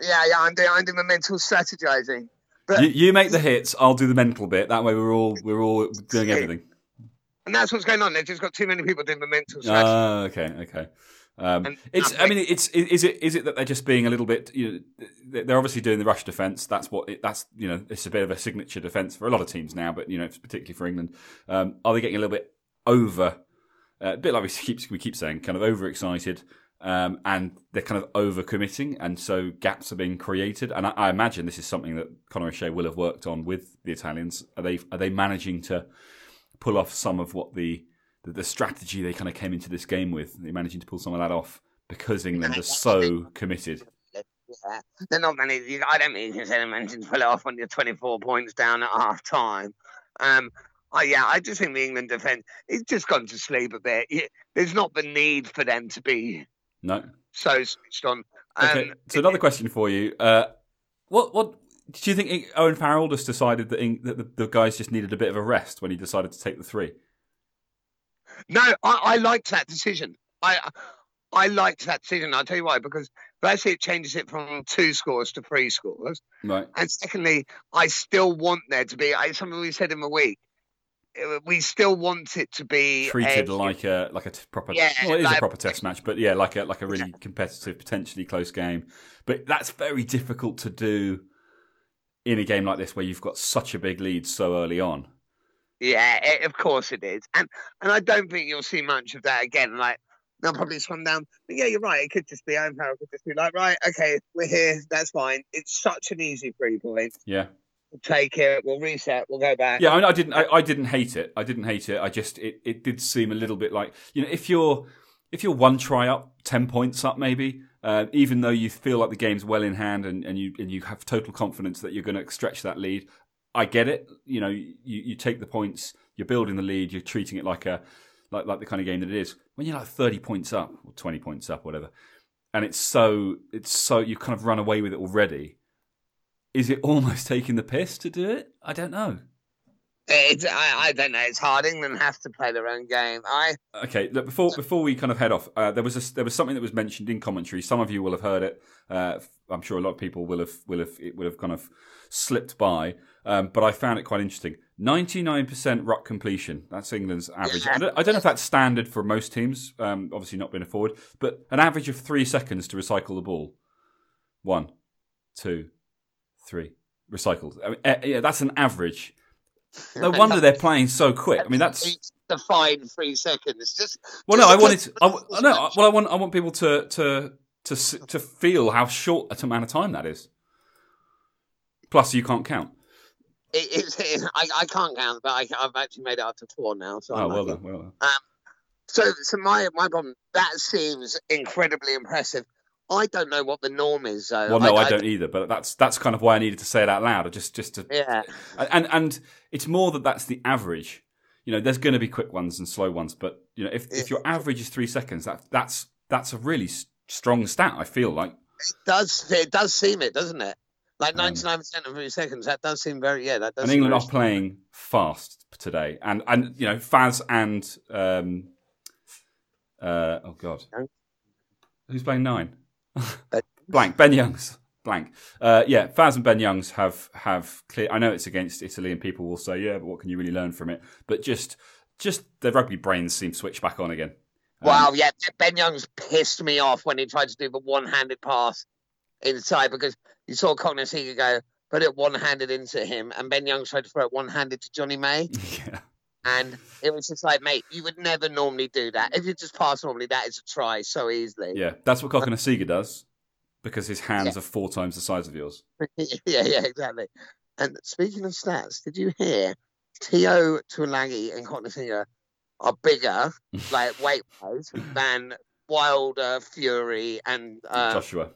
Yeah, yeah. I'm doing I'm doing the mental strategizing. But You, you make the hits, I'll do the mental bit. That way, we're all we're all doing everything. And that's what's going on. They've just got too many people doing the mental strategy. Ah, okay, okay. Um, it's. I mean, it's. Is it? Is it that they're just being a little bit? You know, they're obviously doing the rush defence. That's what. It, that's you know, it's a bit of a signature defence for a lot of teams now, but you know, particularly for England. Um, are they getting a little bit over? uh, a bit like we keep we keep saying, kind of overexcited, um, and they're kind of overcommitting, and so gaps are being created. And I, I imagine this is something that Conor O'Shea will have worked on with the Italians. Are they are they managing to pull off some of what the the, the strategy they kind of came into this game with? They're they managing to pull some of that off because England are so committed. Yeah. They're not managing. I don't mean you can say they're managing to pull it off when you're 24 points down at half time. Um, oh, yeah, I just think the England defence it's just gone to sleep a bit. There's not the need for them to be No. so switched on. Okay. Um, so another question for you. Uh, what what do you think Owen Farrell just decided that, Eng- that the, the guys just needed a bit of a rest when he decided to take the three? No, I, I liked that decision. I I liked that decision. I'll tell you why. Because firstly, it changes it from two scores to three scores, Right. and secondly, I still want there to be. I, something we said in the week. We still want it to be Treated a- like a like a proper Yeah, well, it is a proper test match, but yeah, like a like a really competitive, potentially close game. But that's very difficult to do in a game like this where you've got such a big lead so early on. Yeah, eh, of course it is, and and I don't think you'll see much of that again. Like they'll probably swan down. But yeah, you're right. It could just be Owen Farrell could just be like, right, okay, we're here. That's fine. It's such an easy three point. Yeah. We'll take it. We'll reset. We'll go back. Yeah, I, mean, I didn't. I, I didn't hate it. I didn't hate it. I just it, it did seem a little bit like you know if you're if you're one try up, ten points up, maybe. Uh, even though you feel like the game's well in hand and, and you and you have total confidence that you're going to stretch that lead, I get it. You know, you, you take the points, you're building the lead, you're treating it like a like like the kind of game that it is. When you're like thirty points up or twenty points up, whatever, and it's so it's so you kind of run away with it already. Is it almost taking the piss to do it? I don't know. It's, I, I don't know. It's hard. England have to play their own game. I Okay, look, before before we kind of head off, uh, there was a, there was something that was mentioned in commentary. Some of you will have heard it. Uh, I'm sure a lot of people will have will have it will have kind of slipped by. Um, but I found it quite interesting. 99% ruck completion. That's England's average. I don't, I don't know if that's standard for most teams. Um, obviously not being a forward, but an average of three seconds to recycle the ball. One, two, three, recycled. I mean, eh, yeah, that's an average. No wonder they're playing so quick. I mean, that's the fine three seconds. Just well, no, I wanted. To, I, no, well, I want. I want people to to to to feel how short a amount of time that is. Plus, you can't count. It, it's I, I can't count, but I, I've actually made it up to four now. So Oh, I'm well done. Well done. Um, so, so my my problem that seems incredibly impressive. I don't know what the norm is, though. Well, no, I, I, don't either. But that's that's kind of why I needed to say it out loud, just just to yeah. And and it's more that that's the average. You know, there's going to be quick ones and slow ones, but you know, if yeah. if your average is three seconds, that that's that's a really strong stat. I feel like it does. It does seem it, doesn't it? Like ninety nine percent of three seconds. That does seem very. Yeah, that does. And England are playing fast today, and and you know Faz and um, uh, oh god, who's playing nine? blank Ben Youngs. Blank. Uh, yeah, Faz and Ben Youngs have have clear. I know it's against Italy, and people will say, "Yeah, but what can you really learn from it?" But just just their rugby brains seem switched back on again. Um, wow, yeah, Ben Youngs pissed me off when he tried to do the one-handed pass inside because you saw Cokanasiga go put it one-handed into him, and Ben Youngs tried to throw it one-handed to Jonny May. Yeah. And it was just like, mate, you would never normally do that. If you just pass normally, that is a try so easily. Yeah, that's what Cokanasiga does because his hands yeah. are four times the size of yours. yeah, yeah, exactly. And speaking of stats, did you hear Te'o Tuilagi and Cokanasiga are bigger, like weight wise, than Wilder, Fury, and uh, Joshua.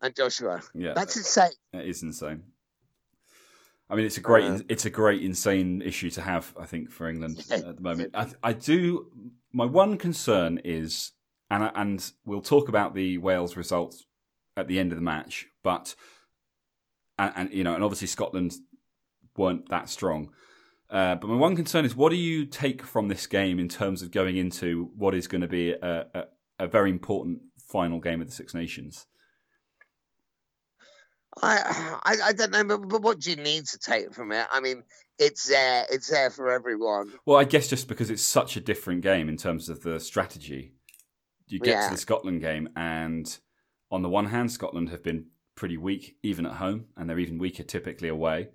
And Joshua. Yeah, that's insane. That is insane. I mean, it's a great, uh, it's a great, insane issue to have. I think for England at the moment. I, I, do. My one concern is, and and we'll talk about the Wales results at the end of the match, but and, and you know, and obviously Scotland weren't that strong. Uh, but my one concern is, what do you take from this game in terms of going into what is going to be a, a, a very important final game of the Six Nations? I, I, I don't know, but, but what do you need to take from it? I mean, it's there, it's there for everyone. Well, I guess just because it's such a different game in terms of the strategy, you get yeah. to the Scotland game, and on the one hand, Scotland have been pretty weak even at home, and they're even weaker typically away.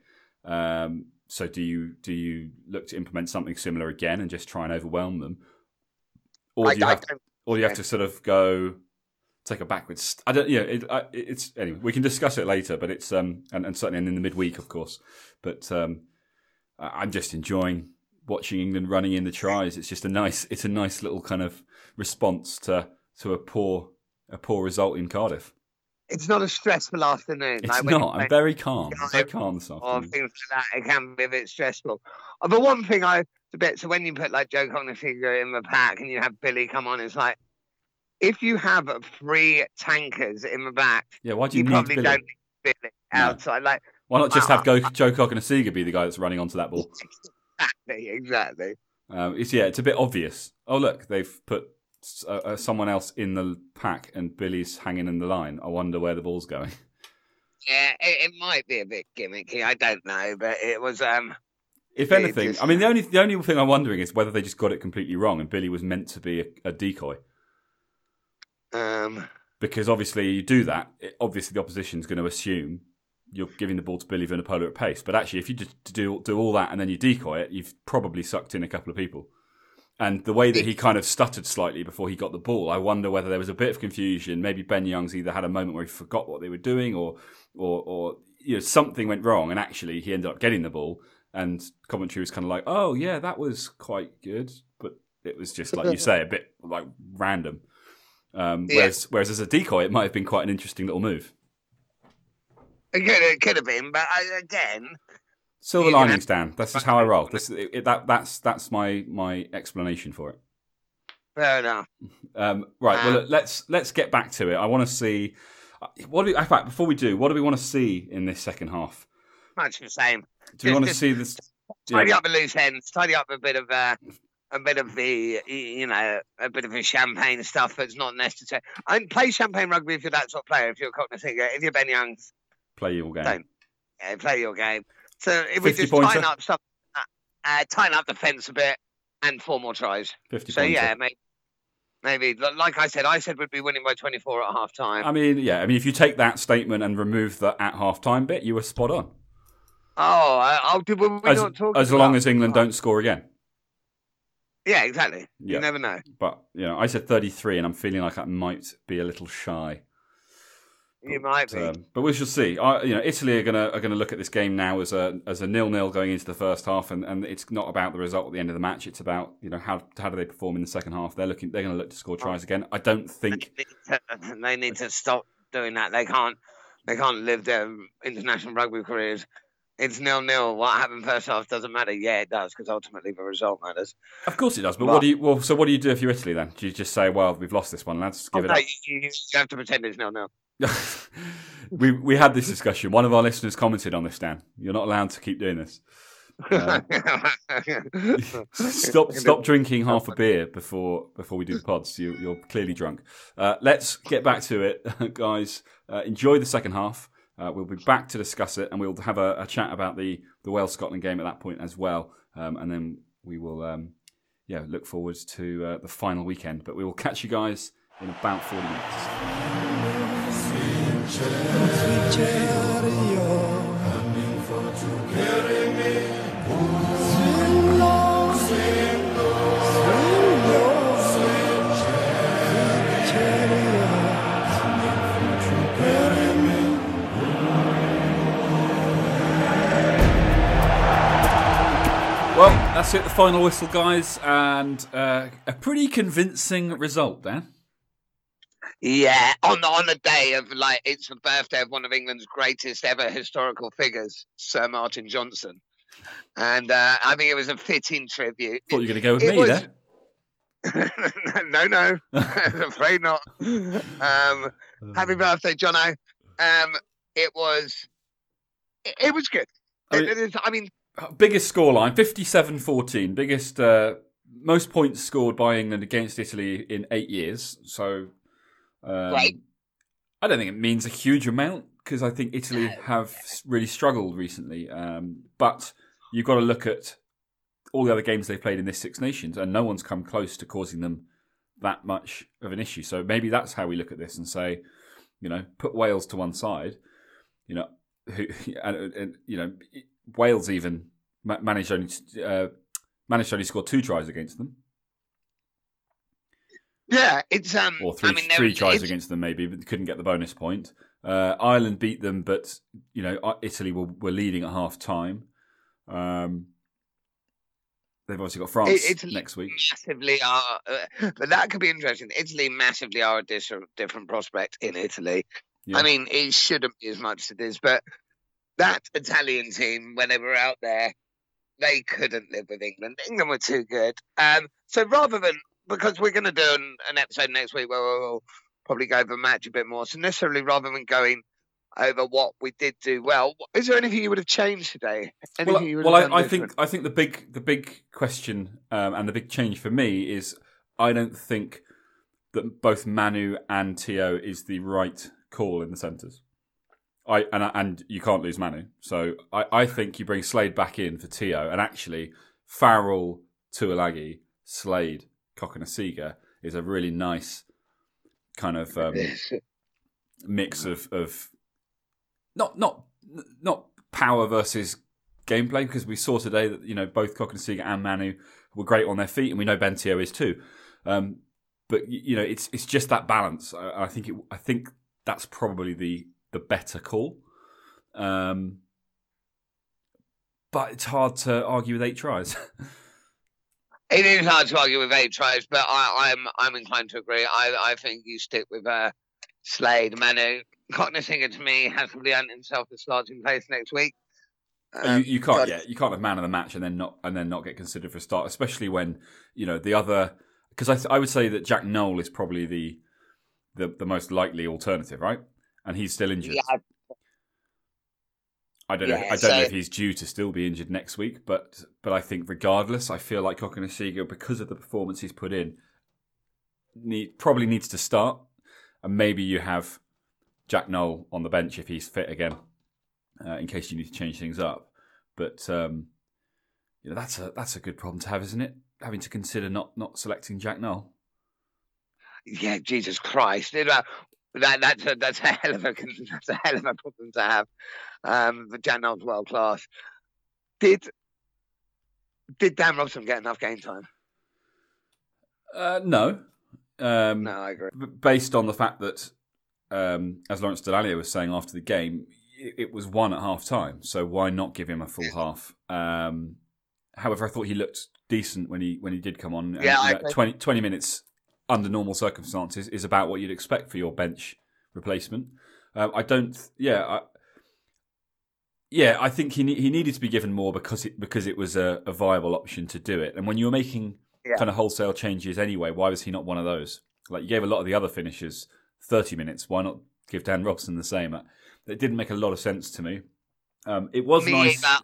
Um, so, do you do you look to implement something similar again and just try and overwhelm them, or do you I, have, or do you have to sort of go? Take a backwards. I don't. Yeah, it, it's anyway. We can discuss it later, but it's um and, and certainly in the midweek, of course. But um, I'm just enjoying watching England running in the tries. It's just a nice. It's a nice little kind of response to to a poor a poor result in Cardiff. It's not a stressful afternoon. It's like not. I'm very calm. I'm very calm this afternoon. Or things like that. It can be a bit stressful. Uh, but one thing I a bit so when you put like Joe Cokanasiga in the pack and you have Billy come on, it's like if you have three tankers in the back, yeah, why do you, you need probably Billy? don't need Billy outside. No. Like, why not just have Go, Joe Cokanasiga be the guy that's running onto that ball? Exactly, exactly. Um, it's yeah, it's a bit obvious. Oh look, they've put uh, uh, someone else in the pack, and Billy's hanging in the line. I wonder where the ball's going. Yeah, it, it might be a bit gimmicky. I don't know, but it was. um if anything, just... I mean, the only the only thing I'm wondering is whether they just got it completely wrong, and Billy was meant to be a, a decoy. Um, because obviously you do that, it, obviously the opposition's going to assume you're giving the ball to Billy Vunipola at pace. But actually, if you just do do all that and then you decoy it, you've probably sucked in a couple of people. And the way that he kind of stuttered slightly before he got the ball, I wonder whether there was a bit of confusion. Maybe Ben Youngs either had a moment where he forgot what they were doing, or or or you know something went wrong, and actually he ended up getting the ball. And commentary was kind of like, "Oh yeah, that was quite good," but it was just like you say, a bit like random. Um, yeah. whereas, whereas as a decoy, it might have been quite an interesting little move. It could, it could have been, but I, again, silver linings, Dan. That's just how I roll. This, it, it, that, that's that's my my explanation for it. Fair enough. Um, right. Um, well, let's let's get back to it. I want to see what. Do we, in fact, before we do, what do we want to see in this second half? Much the same. Do we want to see this? Tidy yeah. up the loose ends. Tidy up a bit of uh, a bit of the you know a bit of the champagne stuff that's not necessary. I mean, play champagne rugby if you're that sort of player. If you're Cokanasiga, if you're Ben Youngs, play your game. Don't yeah, play your game. So if we just tighten up stuff, uh, uh, tighten up the fence a bit, and four more tries. Fifty. So yeah, maybe. Maybe, like I said, I said we'd be winning by 24 at half time. I mean, yeah, I mean, if you take that statement and remove the at half time bit, you were spot on. Oh, I'll do. We as, as long as England don't score again. Yeah, exactly. Yeah. You never know. But you know, I said 33, and I'm feeling like I might be a little shy. You might be. Um, but we shall see. I, you know, Italy are gonna are gonna look at this game now as a as a nil nil going into the first half, and, and it's not about the result at the end of the match. It's about you know how how do they perform in the second half. They're looking. They're going to look to score tries again. I don't think They need, to, they need to stop doing that. They can't. They can't live their international rugby careers. It's nil nil. What happened first half doesn't matter. Yeah, it does because ultimately the result matters. Of course it does. But Well- what do you? Well, so what do you do if you're Italy then? Do you just say, "Well, we've lost this one, lads. Give Oh, it no, up." you, have to pretend it's nil nil. we we had this discussion. One of our listeners commented on this. Dan, you're not allowed to keep doing this. Uh, stop stop drinking half a beer before before we do the pods. You, you're clearly drunk. Uh, let's get back to it, guys. Uh, enjoy the second half. Uh, we'll be back to discuss it, and we'll have a, a chat about the the Wales Scotland game at that point as well. Um, and then we will, um, yeah, look forward to uh, the final weekend. But we will catch you guys in about forty minutes. Well, that's it. The final whistle, guys, and uh, a pretty convincing result, Dan. Yeah, on the on the day of like it's the birthday of one of England's greatest ever historical figures, Sir Martin Johnson, and uh, I think it was a fitting tribute. Thought you were going to go with It me was- there. no, no, I'm afraid not. Um, happy birthday, Jono. Um, it was, it, it was good. I mean- I mean, biggest scoreline 57-14 biggest uh, most points scored by england against italy in eight years. So um, Right. i don't think it means a huge amount because i think italy have really struggled recently um, but you've got to look at all the other games they've played in this six nations and no one's come close to causing them that much of an issue. So maybe that's how we look at this and say you know put wales to one side you know who and, and you know Wales even managed only to, uh, managed only score two tries against them, yeah, it's um, or three I mean, three tries against them maybe, but couldn't get the bonus point. Uh, Ireland beat them, but you know Italy were, were leading at half time. Um, they've obviously got France It- Italy next week. massively are, uh, but that could be interesting. Italy massively are a dis- different prospect in Italy. Yeah. I mean, it shouldn't be as much as it is, but that Italian team, when they were out there, they couldn't live with England. England were too good. Um, so rather than because we're going to do an, an episode next week where we'll probably go over the match a bit more, so necessarily rather than going over what we did do well, is there anything you would have changed today? Anything Well, well I, I think I think the big the big question um, and the big change for me is I don't think that both Manu and Te'o is the right call in the centres. I and and you can't lose Manu, so I, I think you bring Slade back in for Te'o, and actually Farrell, Tuilagi, Slade, Cokanasiga is a really nice kind of um, mix of of not not not power versus gameplay because we saw today that you know both Cokanasiga and Manu were great on their feet, and we know Ben Te'o is too. Um, but you know, it's it's just that balance. I, I think it, I think that's probably the the better call. Um, but it's hard to argue with eight tries. It is hard to argue with eight tries, but I, I'm I'm inclined to agree. I, I think you stick with uh, Slade, Manu. Cokanasiga to me has probably earned himself a starting place next week. Um, you, you can't, but- yeah, you can't have man of the match and then not and then not get considered for a start, especially when you know the other. Because I, th- I would say that Jack Nowell is probably the, the the most likely alternative, right? And he's still injured. Yeah, I don't know. I don't know if he's due to still be injured next week, but but I think regardless, I feel like Cokanasiga, because of the performance he's put in, need, probably needs to start, and maybe you have Jack Nowell on the bench if he's fit again, uh, in case you need to change things up. But um, you know that's a that's a good problem to have, isn't it? Having to consider not not selecting Jack Nowell. yeah, Jesus Christ! That that's a that's a hell of a that's a hell of a problem to have. Um, but Jan Nowell's world class. Did did Dan Robson get enough game time? Uh, no, um, No, I agree. based on the fact that um, as Lawrence Dallaglio was saying after the game, it, it, was one at half time. So why not give him a full half? Um, however, I thought he looked decent when he when he did come on. Yeah, and, 20, 20 minutes under normal circumstances is about what you'd expect for your bench replacement. Um, I don't. Yeah, I, yeah. I think he he needed to be given more because it because it was a, a viable option to do it. And when you were making yeah. kind of wholesale changes anyway, why was he not one of those? Like you gave a lot of the other finishers thirty minutes. Why not give Dan Robson the same? It didn't make a lot of sense to me. Um, it was me nice. I,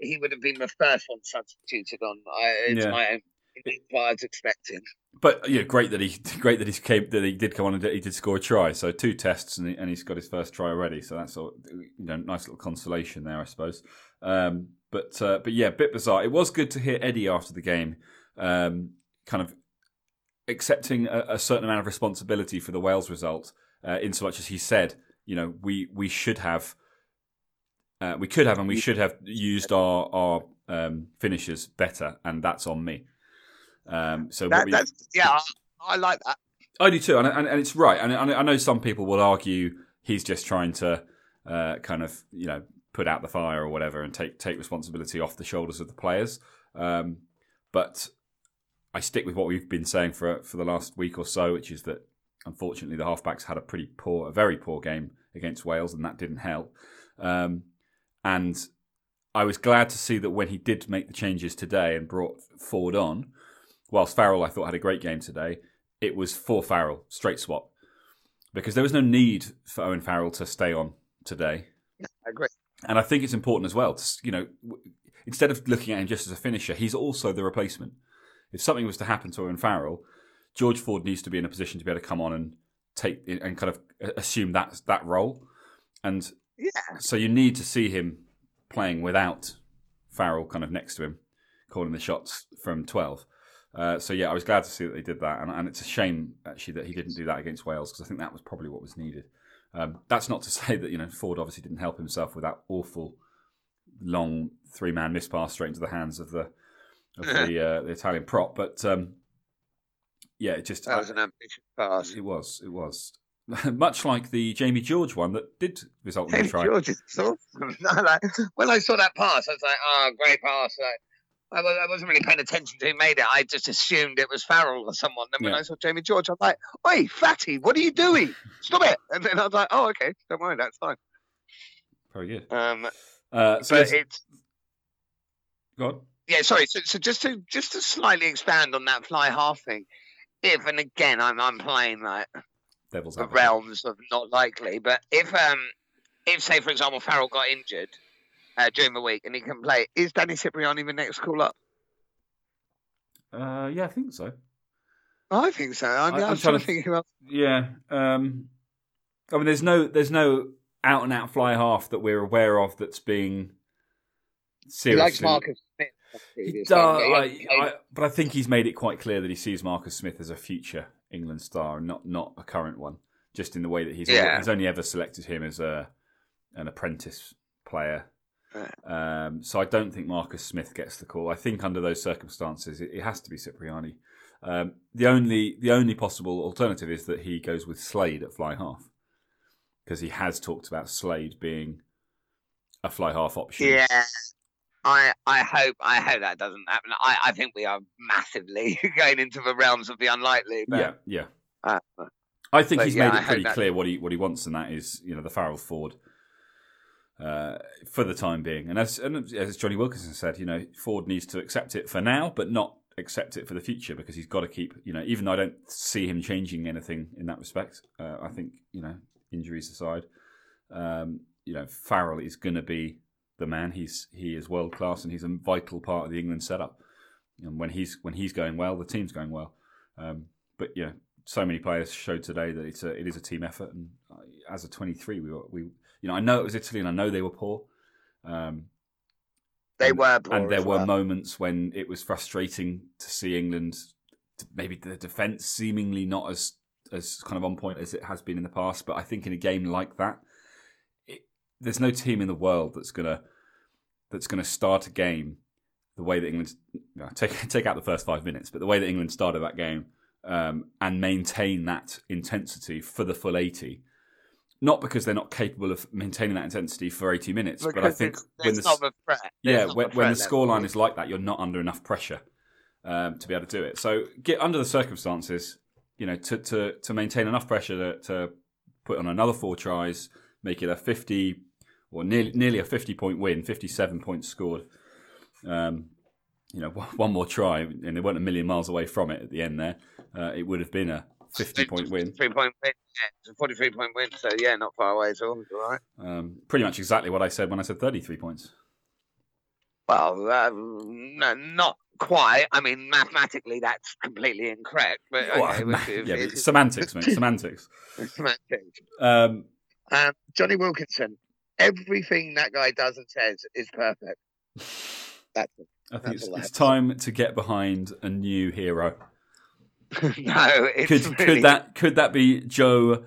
he would have been the first one substituted on. I, it's yeah. my own I was expecting. But yeah, great that he great that he came that he did come on and he did score a try. So two tests and, he, and he's got his first try already. So that's all, you know nice little consolation there, I suppose. Um, but uh, but yeah, bit bizarre. It was good to hear Eddie after the game, um, kind of accepting a, a, certain amount of responsibility for the Wales result. Uh, in so much as he said, you know, we we should have, uh, we could have, and we should have used our our um, finishers better, and that's on me. Um, so that, we, yeah, I, I, like that. I do too, and, and, and it's right. And I know some people will argue he's just trying to uh, kind of you know put out the fire or whatever and take take responsibility off the shoulders of the players. Um, but I stick with what we've been saying for for the last week or so, which is that unfortunately the halfbacks had a pretty poor, a very poor game against Wales, and that didn't help. Um, and I was glad to see that when he did make the changes today and brought Ford on, whilst Farrell I thought had a great game today, it was for Farrell, straight swap. Because there was no need for Owen Farrell to stay on today. Yeah, I agree. And I think it's important as well to, you know, instead of looking at him just as a finisher, he's also the replacement. If something was to happen to Owen Farrell, George Ford needs to be in a position to be able to come on and take and kind of uh, assume that that role. And yeah. so you need to see him playing without Farrell kind of next to him, calling the shots from 12. Uh, so yeah, I was glad to see that they did that, and, and, it's a shame actually that he didn't do that against Wales because I think that was probably what was needed. Um, that's not to say that you know Ford obviously didn't help himself with that awful long three man miss pass straight into the hands of the of the, uh, the Italian prop, but um, yeah, it just that was an ambitious pass. It was, it was. Much like the Jamie George one that did result in a try. George is awesome. when I saw that pass, I was like, "Oh, great pass!" Like, I, I wasn't really paying attention to who made it. I just assumed it was Farrell or someone. Then when yeah. I saw Jamie George, I'm like, "Oi, fatty, what are you doing? Stop it!" And then I was like, "Oh, okay, don't worry, that's fine." Very good. Um, uh, so it's, it's go on. Yeah, sorry. So, so just to just to slightly expand on that fly half thing, if and again, I'm I'm playing like Devil's the realms of not likely, but if um if say for example Farrell got injured uh, during the week and he can play. Is Danny Cipriani the next call up? Uh, yeah, I think so. I think so. I mean, I, am trying, to think about. Yeah, um, I mean, there's no there's no out and out fly half that we're aware of that's being seriously. He likes Marcus Smith. He does, I, I, but I think he's made it quite clear that he sees Marcus Smith as a future England star, not not a current one. Just in the way that he's yeah. he's only ever selected him as a an apprentice player um, so I don't think Marcus Smith gets the call. I think under those circumstances, it, it has to be Cipriani. Um, the only the only possible alternative is that he goes with Slade at fly half because he has talked about Slade being a fly half option. Yeah, I I hope I hope that doesn't happen. I, I think we are massively going into the realms of the unlikely. But, yeah, yeah. Uh, I think he's yeah, made it pretty clear what he what he wants, and that is you know the Farrell Ford uh, for the time being. And as, and as Jonny Wilkinson said, you know, Ford needs to accept it for now, but not accept it for the future because he's got to keep, you know, even though I don't see him changing anything in that respect, uh, I think, you know, injuries aside, um, you know, Farrell is going to be the man. He's he is world class and he's a vital part of the England setup. And when he's when he's going well, the team's going well. Um, but yeah, so many players showed today that it's a it is a team effort. And uh, as a 23, we were, we you know, I know it was Italy and I know they were poor. Um, they and, were and there were well. moments when it was frustrating to see England, maybe the defence seemingly not as as kind of on point as it has been in the past. But I think in a game like that, it, there's no team in the world that's gonna that's gonna start a game the way that England you know, take take out the first five minutes, but the way that England started that game um, and maintain that intensity for the full eighty not because they're not capable of maintaining that intensity for 80 minutes, because but I think when the not a threat. yeah when, when the scoreline is like that, you're not under enough pressure um, to be able to do it. So get under the circumstances, you know, to to to maintain enough pressure to, to put on another four tries, make it a 50 or nearly nearly a 50 point win, 57 points scored. Um, you know, one more try, and they weren't a million miles away from it at the end there. Uh, it would have been a 50 point win. Three point win. Yeah, forty-three point win. So yeah, not far away at all. All right. Um, pretty much exactly what I said when I said 33 points. Well, um, no, not quite. I mean, mathematically, that's completely incorrect. But Well, okay, ma- if- if- yeah, but semantics, mate. Semantics. semantics. Um, Um, Jonny Wilkinson. Everything that guy does and says is perfect. That's it. I think That's it's, it's time to get behind a new hero. no, it's Could really, could that could that be Joe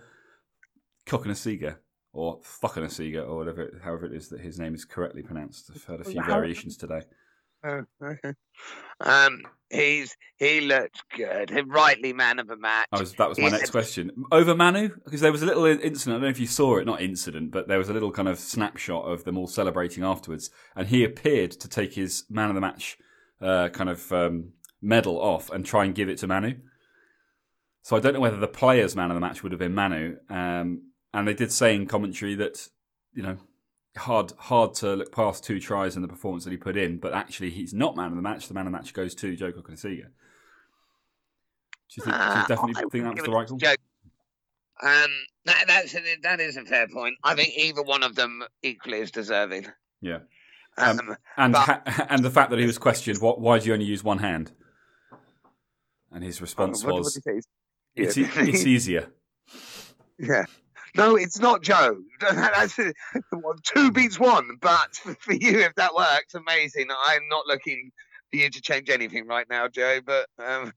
Cokanasiga or Fuckinasiga or whatever, however it is that his name is correctly pronounced? I've heard a few variations today. Oh, okay. Um, he's he looked good. He rightly man of the match. Was that was my He next said- question over Manu because there was a little incident. I don't know if you saw it, not incident, but there was a little kind of snapshot of them all celebrating afterwards, and he appeared to take his man of the match uh, kind of um, medal off and try and give it to Manu. So I don't know whether the players' man of the match would have been Manu, um, and they did say in commentary that you know hard hard to look past two tries and the performance that he put in, but actually he's not man of the match. The man of the match goes to Joe Cokanasiga. Do you think, do you Uh, definitely I think that was the right call? Um, that, that's a, that is a fair point. I think either one of them equally is deserving. Yeah. Um, Um, and But- ha- and the fact that he was questioned, what, why do you only use one hand? And his response what- what was, say? It's, e- it's easier. Yeah. No, it's not Joe. That's two beats one, but for you, if that works, amazing. I'm not looking for you to change anything right now, Joe. But um,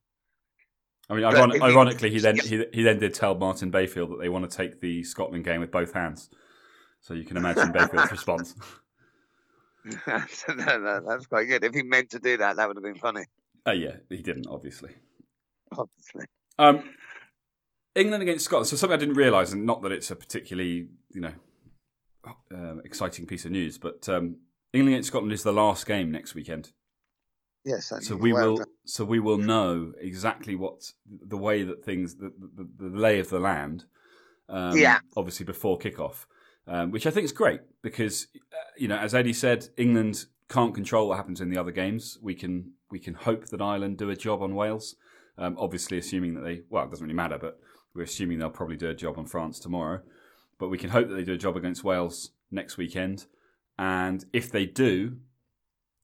I mean, But iron- you- ironically, he then he, he then did tell Martin Bayfield that they want to take the Scotland game with both hands. So you can imagine Bayfield's response. so that- that- that's quite good. If he meant to do that, that would have been funny. Uh, yeah, he didn't, obviously. Obviously. Um, England against Scotland. So something I didn't realise, and not that it's a particularly you know um, exciting piece of news, but um, England against Scotland is the last game next weekend. Yes. So we of will. that. So we will know exactly what the way that things, the, the, the lay of the land. Um, Yeah. Obviously before kickoff, um, which I think is great because uh, you know, as Eddie said, England can't control what happens in the other games. We can we can hope that Ireland do a job on Wales. Um, obviously, assuming that they well, it doesn't really matter, but we're assuming they'll probably do a job on France tomorrow. But we can hope that they do a job against Wales next weekend. And if they do,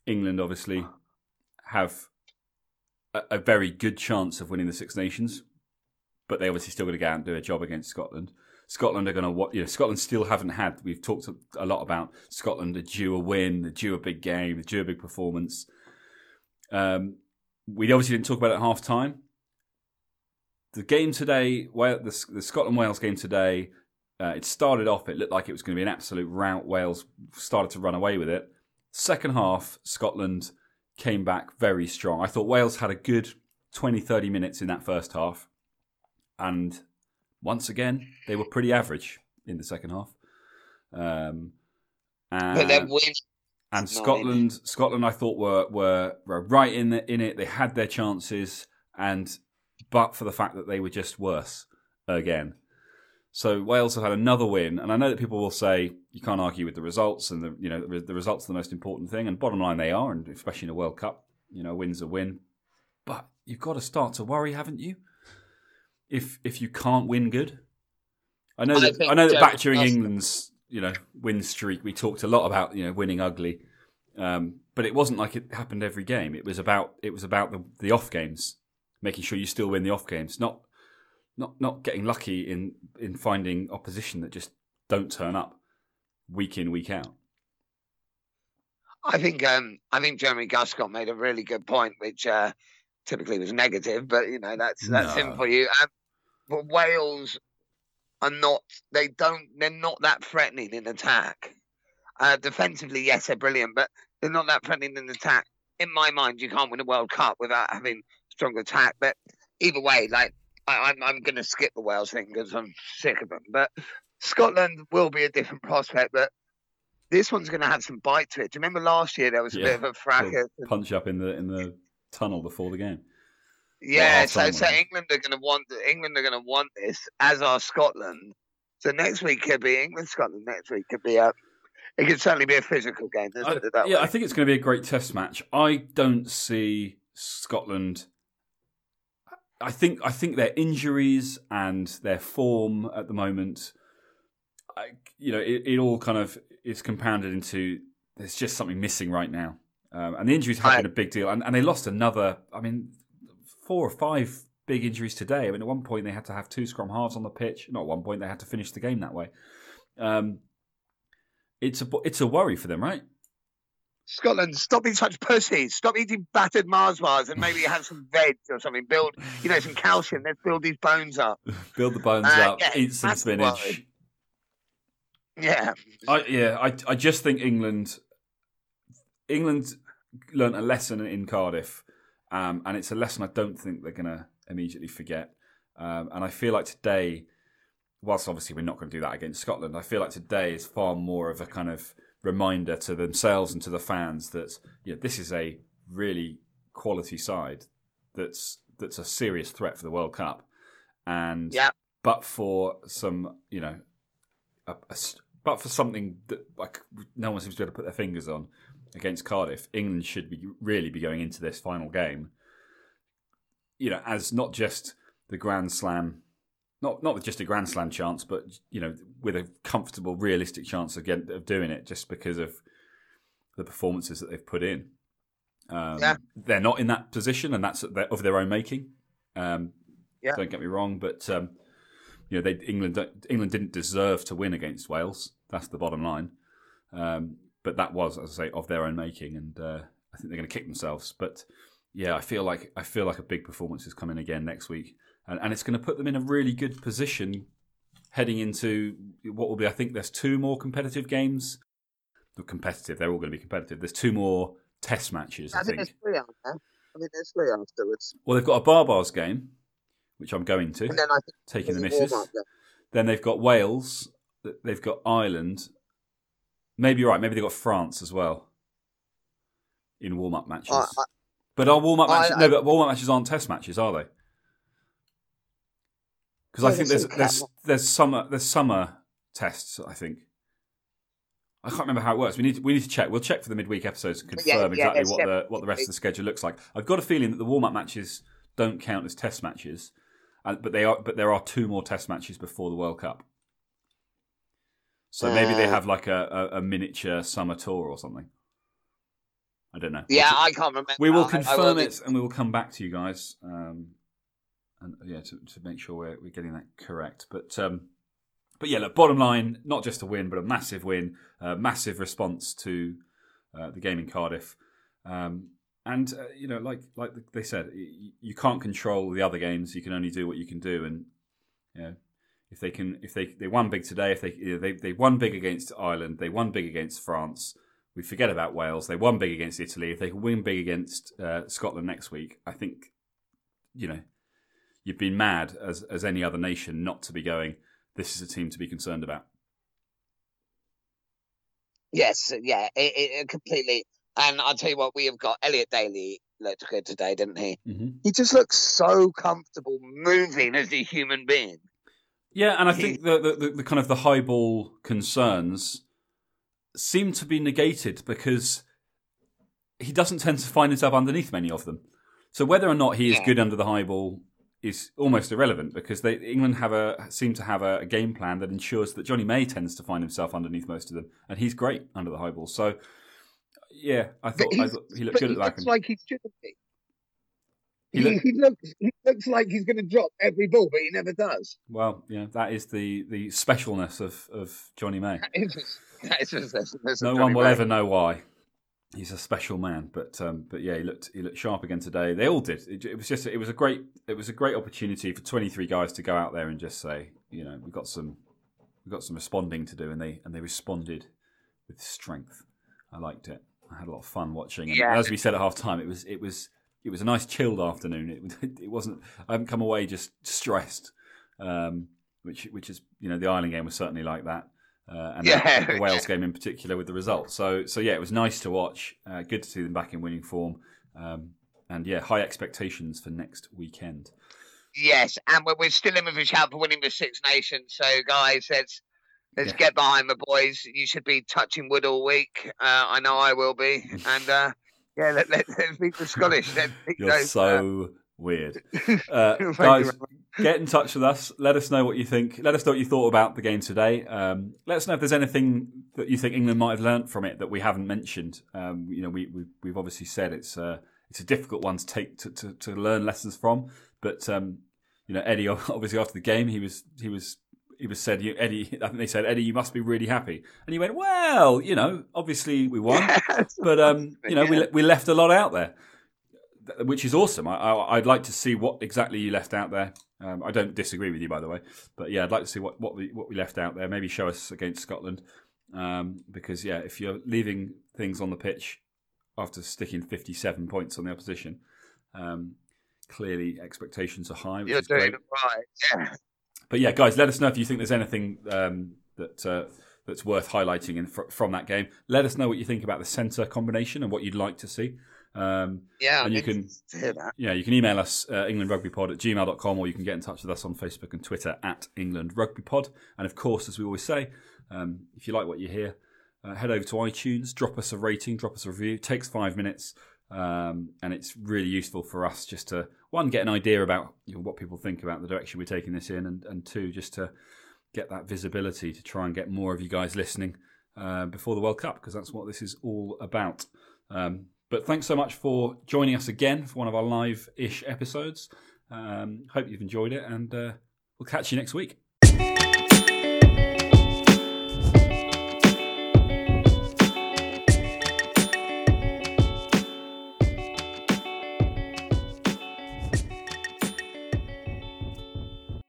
England obviously have a, a very good chance of winning the Six Nations, but they obviously still got to go out and do a job against Scotland. Scotland are going to you know. Scotland still haven't had. We've talked a- a lot about Scotland are due a win, they're due a big game, they're due a big performance. Um, we obviously didn't talk about it at half time. The game today, well, the, the Scotland Wales game today, uh, it started off. It looked like it was going to be an absolute rout. Wales started to run away with it. Second half, Scotland came back very strong. I thought Wales had a good 20, 30 minutes in that first half. And once again, they were pretty average in the second half. Um, and, and. Scotland, Scotland, I thought were were, were right in the, in it. They had their chances, and but for the fact that they were just worse again. So Wales have had another win, and I know that people will say you can't argue with the results, and the you know the, the results are the most important thing, and bottom line they are, and especially in a World Cup, you know, wins a win. But you've got to start to worry, haven't you? If if you can't win good, I know I that think I know that back during England's you know win streak, we talked a lot about you know winning ugly, um, but it wasn't like it happened every game. It was about it was about the the off games, making sure you still win the off games, not not not getting lucky in in finding opposition that just don't turn up week in week out. I think um, I think Jeremy Guscott made a really good point, which uh, typically was negative, but you know that's that's him for you. Um, but Wales are not; they don't. They're not that threatening in attack. Uh, defensively, yes, they're brilliant, but they're not that threatening in attack. In my mind, you can't win a World Cup without having strong attack. But either way, like I, I'm, I'm going to skip the Wales thing because I'm sick of them. But Scotland will be a different prospect, but this one's going to have some bite to it. Do you remember last year there was a Yeah. bit of a fracas? and- punch up in the in the tunnel before the game. Yeah, so, so. England are going to want England are going to want this, as are Scotland. So next week could be England Scotland. Next week could be a. It could certainly be a physical game. I- yeah, way. I think it's going to be a great test match. I don't see Scotland. I think I think their injuries and their form at the moment, I, you know, it, it all kind of is compounded into there's just something missing right now, um, and the injuries have been a big deal. And, and they lost another. I mean, four or five big injuries today. I mean, at one point they had to have two scrum halves on the pitch. Not at one point they had to finish the game that way. Um, it's a it's a worry for them, right? Scotland, stop being such pussies. Stop eating battered Mars bars and maybe have some veg or something. Build, you know, some calcium. Let's build these bones up. Build the bones Uh, up, yeah, eat some spinach. Yeah, I, yeah, I, I just think England, England learnt a lesson in Cardiff, um, and it's a lesson I don't think they're going to immediately forget. Um, and I feel like today, whilst obviously we're not going to do that against Scotland, I feel like today is far more of a kind of reminder to themselves and to the fans that you know, this is a really quality side that's that's a serious threat for the World Cup. And Yeah. but for some, you know, a, a but for something that like no one seems to be able to put their fingers on against Cardiff, England should be really be going into this final game, you know, as not just the Grand Slam, not not with just a Grand Slam chance, but you know, with a comfortable, realistic chance of, get, of doing it, just because of the performances that they've put in. Um, Yeah. They're not in that position, and that's of their, of their own making. Um, Yeah. Don't get me wrong, but um, you know, they England England didn't deserve to win against Wales. That's the bottom line. Um, but that was, as I say, of their own making, and uh, I think they're going to kick themselves. But yeah, I feel like I feel like a big performance is coming again next week, and, and it's going to put them in a really good position heading into what will be. I think there's two more competitive games. Not competitive; they're all going to be competitive. There's two more test matches. I, I think there's think. three out there. I think there's three afterwards. Well, they've got a Baa-Baas game, which I'm going to, And then I taking the there's misses. Then they've got Wales. They've got Ireland. Maybe you're right. Maybe they've got France as well in warm up matches. I- I- but our warm up matches, I- no, but warm up matches aren't test matches, are they? Because I think there's there's there's summer there's summer tests. I think. I can't remember how it works. We need to, we need to check. We'll check for the midweek episodes and confirm yeah, exactly it's what the what the rest of the schedule looks like. I've got a feeling that the warm up matches don't count as test matches, but they are. But there are two more test matches before the World Cup. So maybe they Uh. have like a, a, a miniature summer tour or something. I don't know. Yeah, We'll- I can't remember. we will confirm be- it and we will come back to you guys. Um, and yeah, to, to make sure we're, we're getting that correct. But um, but yeah, look, bottom line, not just a win, but a massive win, a massive response to uh, the game in Cardiff. Um, and uh, you know, like like they said, you, can't control the other games. You can only do what you can do. And you know, if they can, if they they won big today, if they you know, they they won big against Ireland, they won big against France. We forget about Wales. They won big against Italy. If they can win big against uh, Scotland next week, I think you know you've been mad as as any other nation not to be going. This is a team to be concerned about. Yes, yeah, it, it, completely. And I'll tell you what, we have got Elliot Daly looked good today, didn't he? Mm-hmm. He just looks so comfortable moving as a human being. Yeah, and I think the, the, the, the kind of the high ball concerns seem to be negated because he doesn't tend to find himself underneath many of them. So whether or not he is Yeah. good under the high ball is almost irrelevant because they, England have a seem to have a, a game plan that ensures that Jonny May tends to find himself underneath most of them, and he's great under the high ball. So yeah, I thought, I thought he looked good he at looks that. like he's shouldn't be. He He, look- he looks he looks like he's going to drop every ball, but he never does. well, yeah, that is the the specialness of of Jonny May. That is, that is, that is, that is no Jonny one will May. ever know why. He's a special man, but um, but yeah, he looked he looked sharp again today. They all did. It, it was just it was a great it was a great opportunity for twenty three guys to go out there and just say, you know, we've got some we've got some responding to do, and they and they responded with strength. I liked it. I had a lot of fun watching. And Yeah. as we said at half time, it was it was it was a nice chilled afternoon. It it wasn't. I haven't come away just stressed. Um, which which is you know the Ireland game was certainly like that. Uh, and Yeah. the Wales game in particular with the result. So, so yeah, it was nice to watch. Uh, good to see them back in winning form, um, and yeah, high expectations for next weekend. Yes, and we're, we're still in with a shout for winning the Six Nations. So, guys, let's let's Yeah. get behind the boys. You should be touching wood all week. Uh, I know I will be, and uh, yeah, let, let, let's beat the Scottish. Let's beat You're those, so weird, uh, Thank you guys. Get in touch with us. Let us know what you think. Let us know what you thought about the game today. Um, let us know if there's anything that you think England might have learnt from it that we haven't mentioned. Um, you know, we, we we've obviously said it's uh, it's a difficult one to take to, to, to learn lessons from. But um, you know, Eddie obviously after the game he was he was he was said Eddie I think they said Eddie you must be really happy and he went well you know obviously we won but um, you know, we we left a lot out there, th- which is awesome. I, I'd like to see what exactly you left out there. Um, I don't disagree with you, by the way, but yeah, I'd like to see what, what we what we left out there. Maybe show us against Scotland, um, because yeah, if you're leaving things on the pitch after sticking 57 points on the opposition, um, clearly expectations are high. You're doing right. Yeah. But yeah, guys, let us know if you think there's anything um, that uh, that's worth highlighting in, fr- from that game. Let us know what you think about the centre combination and what you'd like to see. Um, Yeah, And you can- interested to hear that. yeah, you can email us uh, englandrugbypod at gmail.com or you can get in touch with us on Facebook and Twitter at englandrugbypod. And of course, as we always say, um, if you like what you hear, uh, head over to iTunes, drop us a rating, drop us a review. It takes five minutes. Um, and it's really useful for us just to one get an idea about you know, what people think about the direction we're taking this in, and, and two just to get that visibility to try and get more of you guys listening uh, before the World Cup because that's what this is all about. Um, but thanks so much for joining us again for one of our live-ish episodes. Um, hope you've enjoyed it, and uh, we'll catch you next week.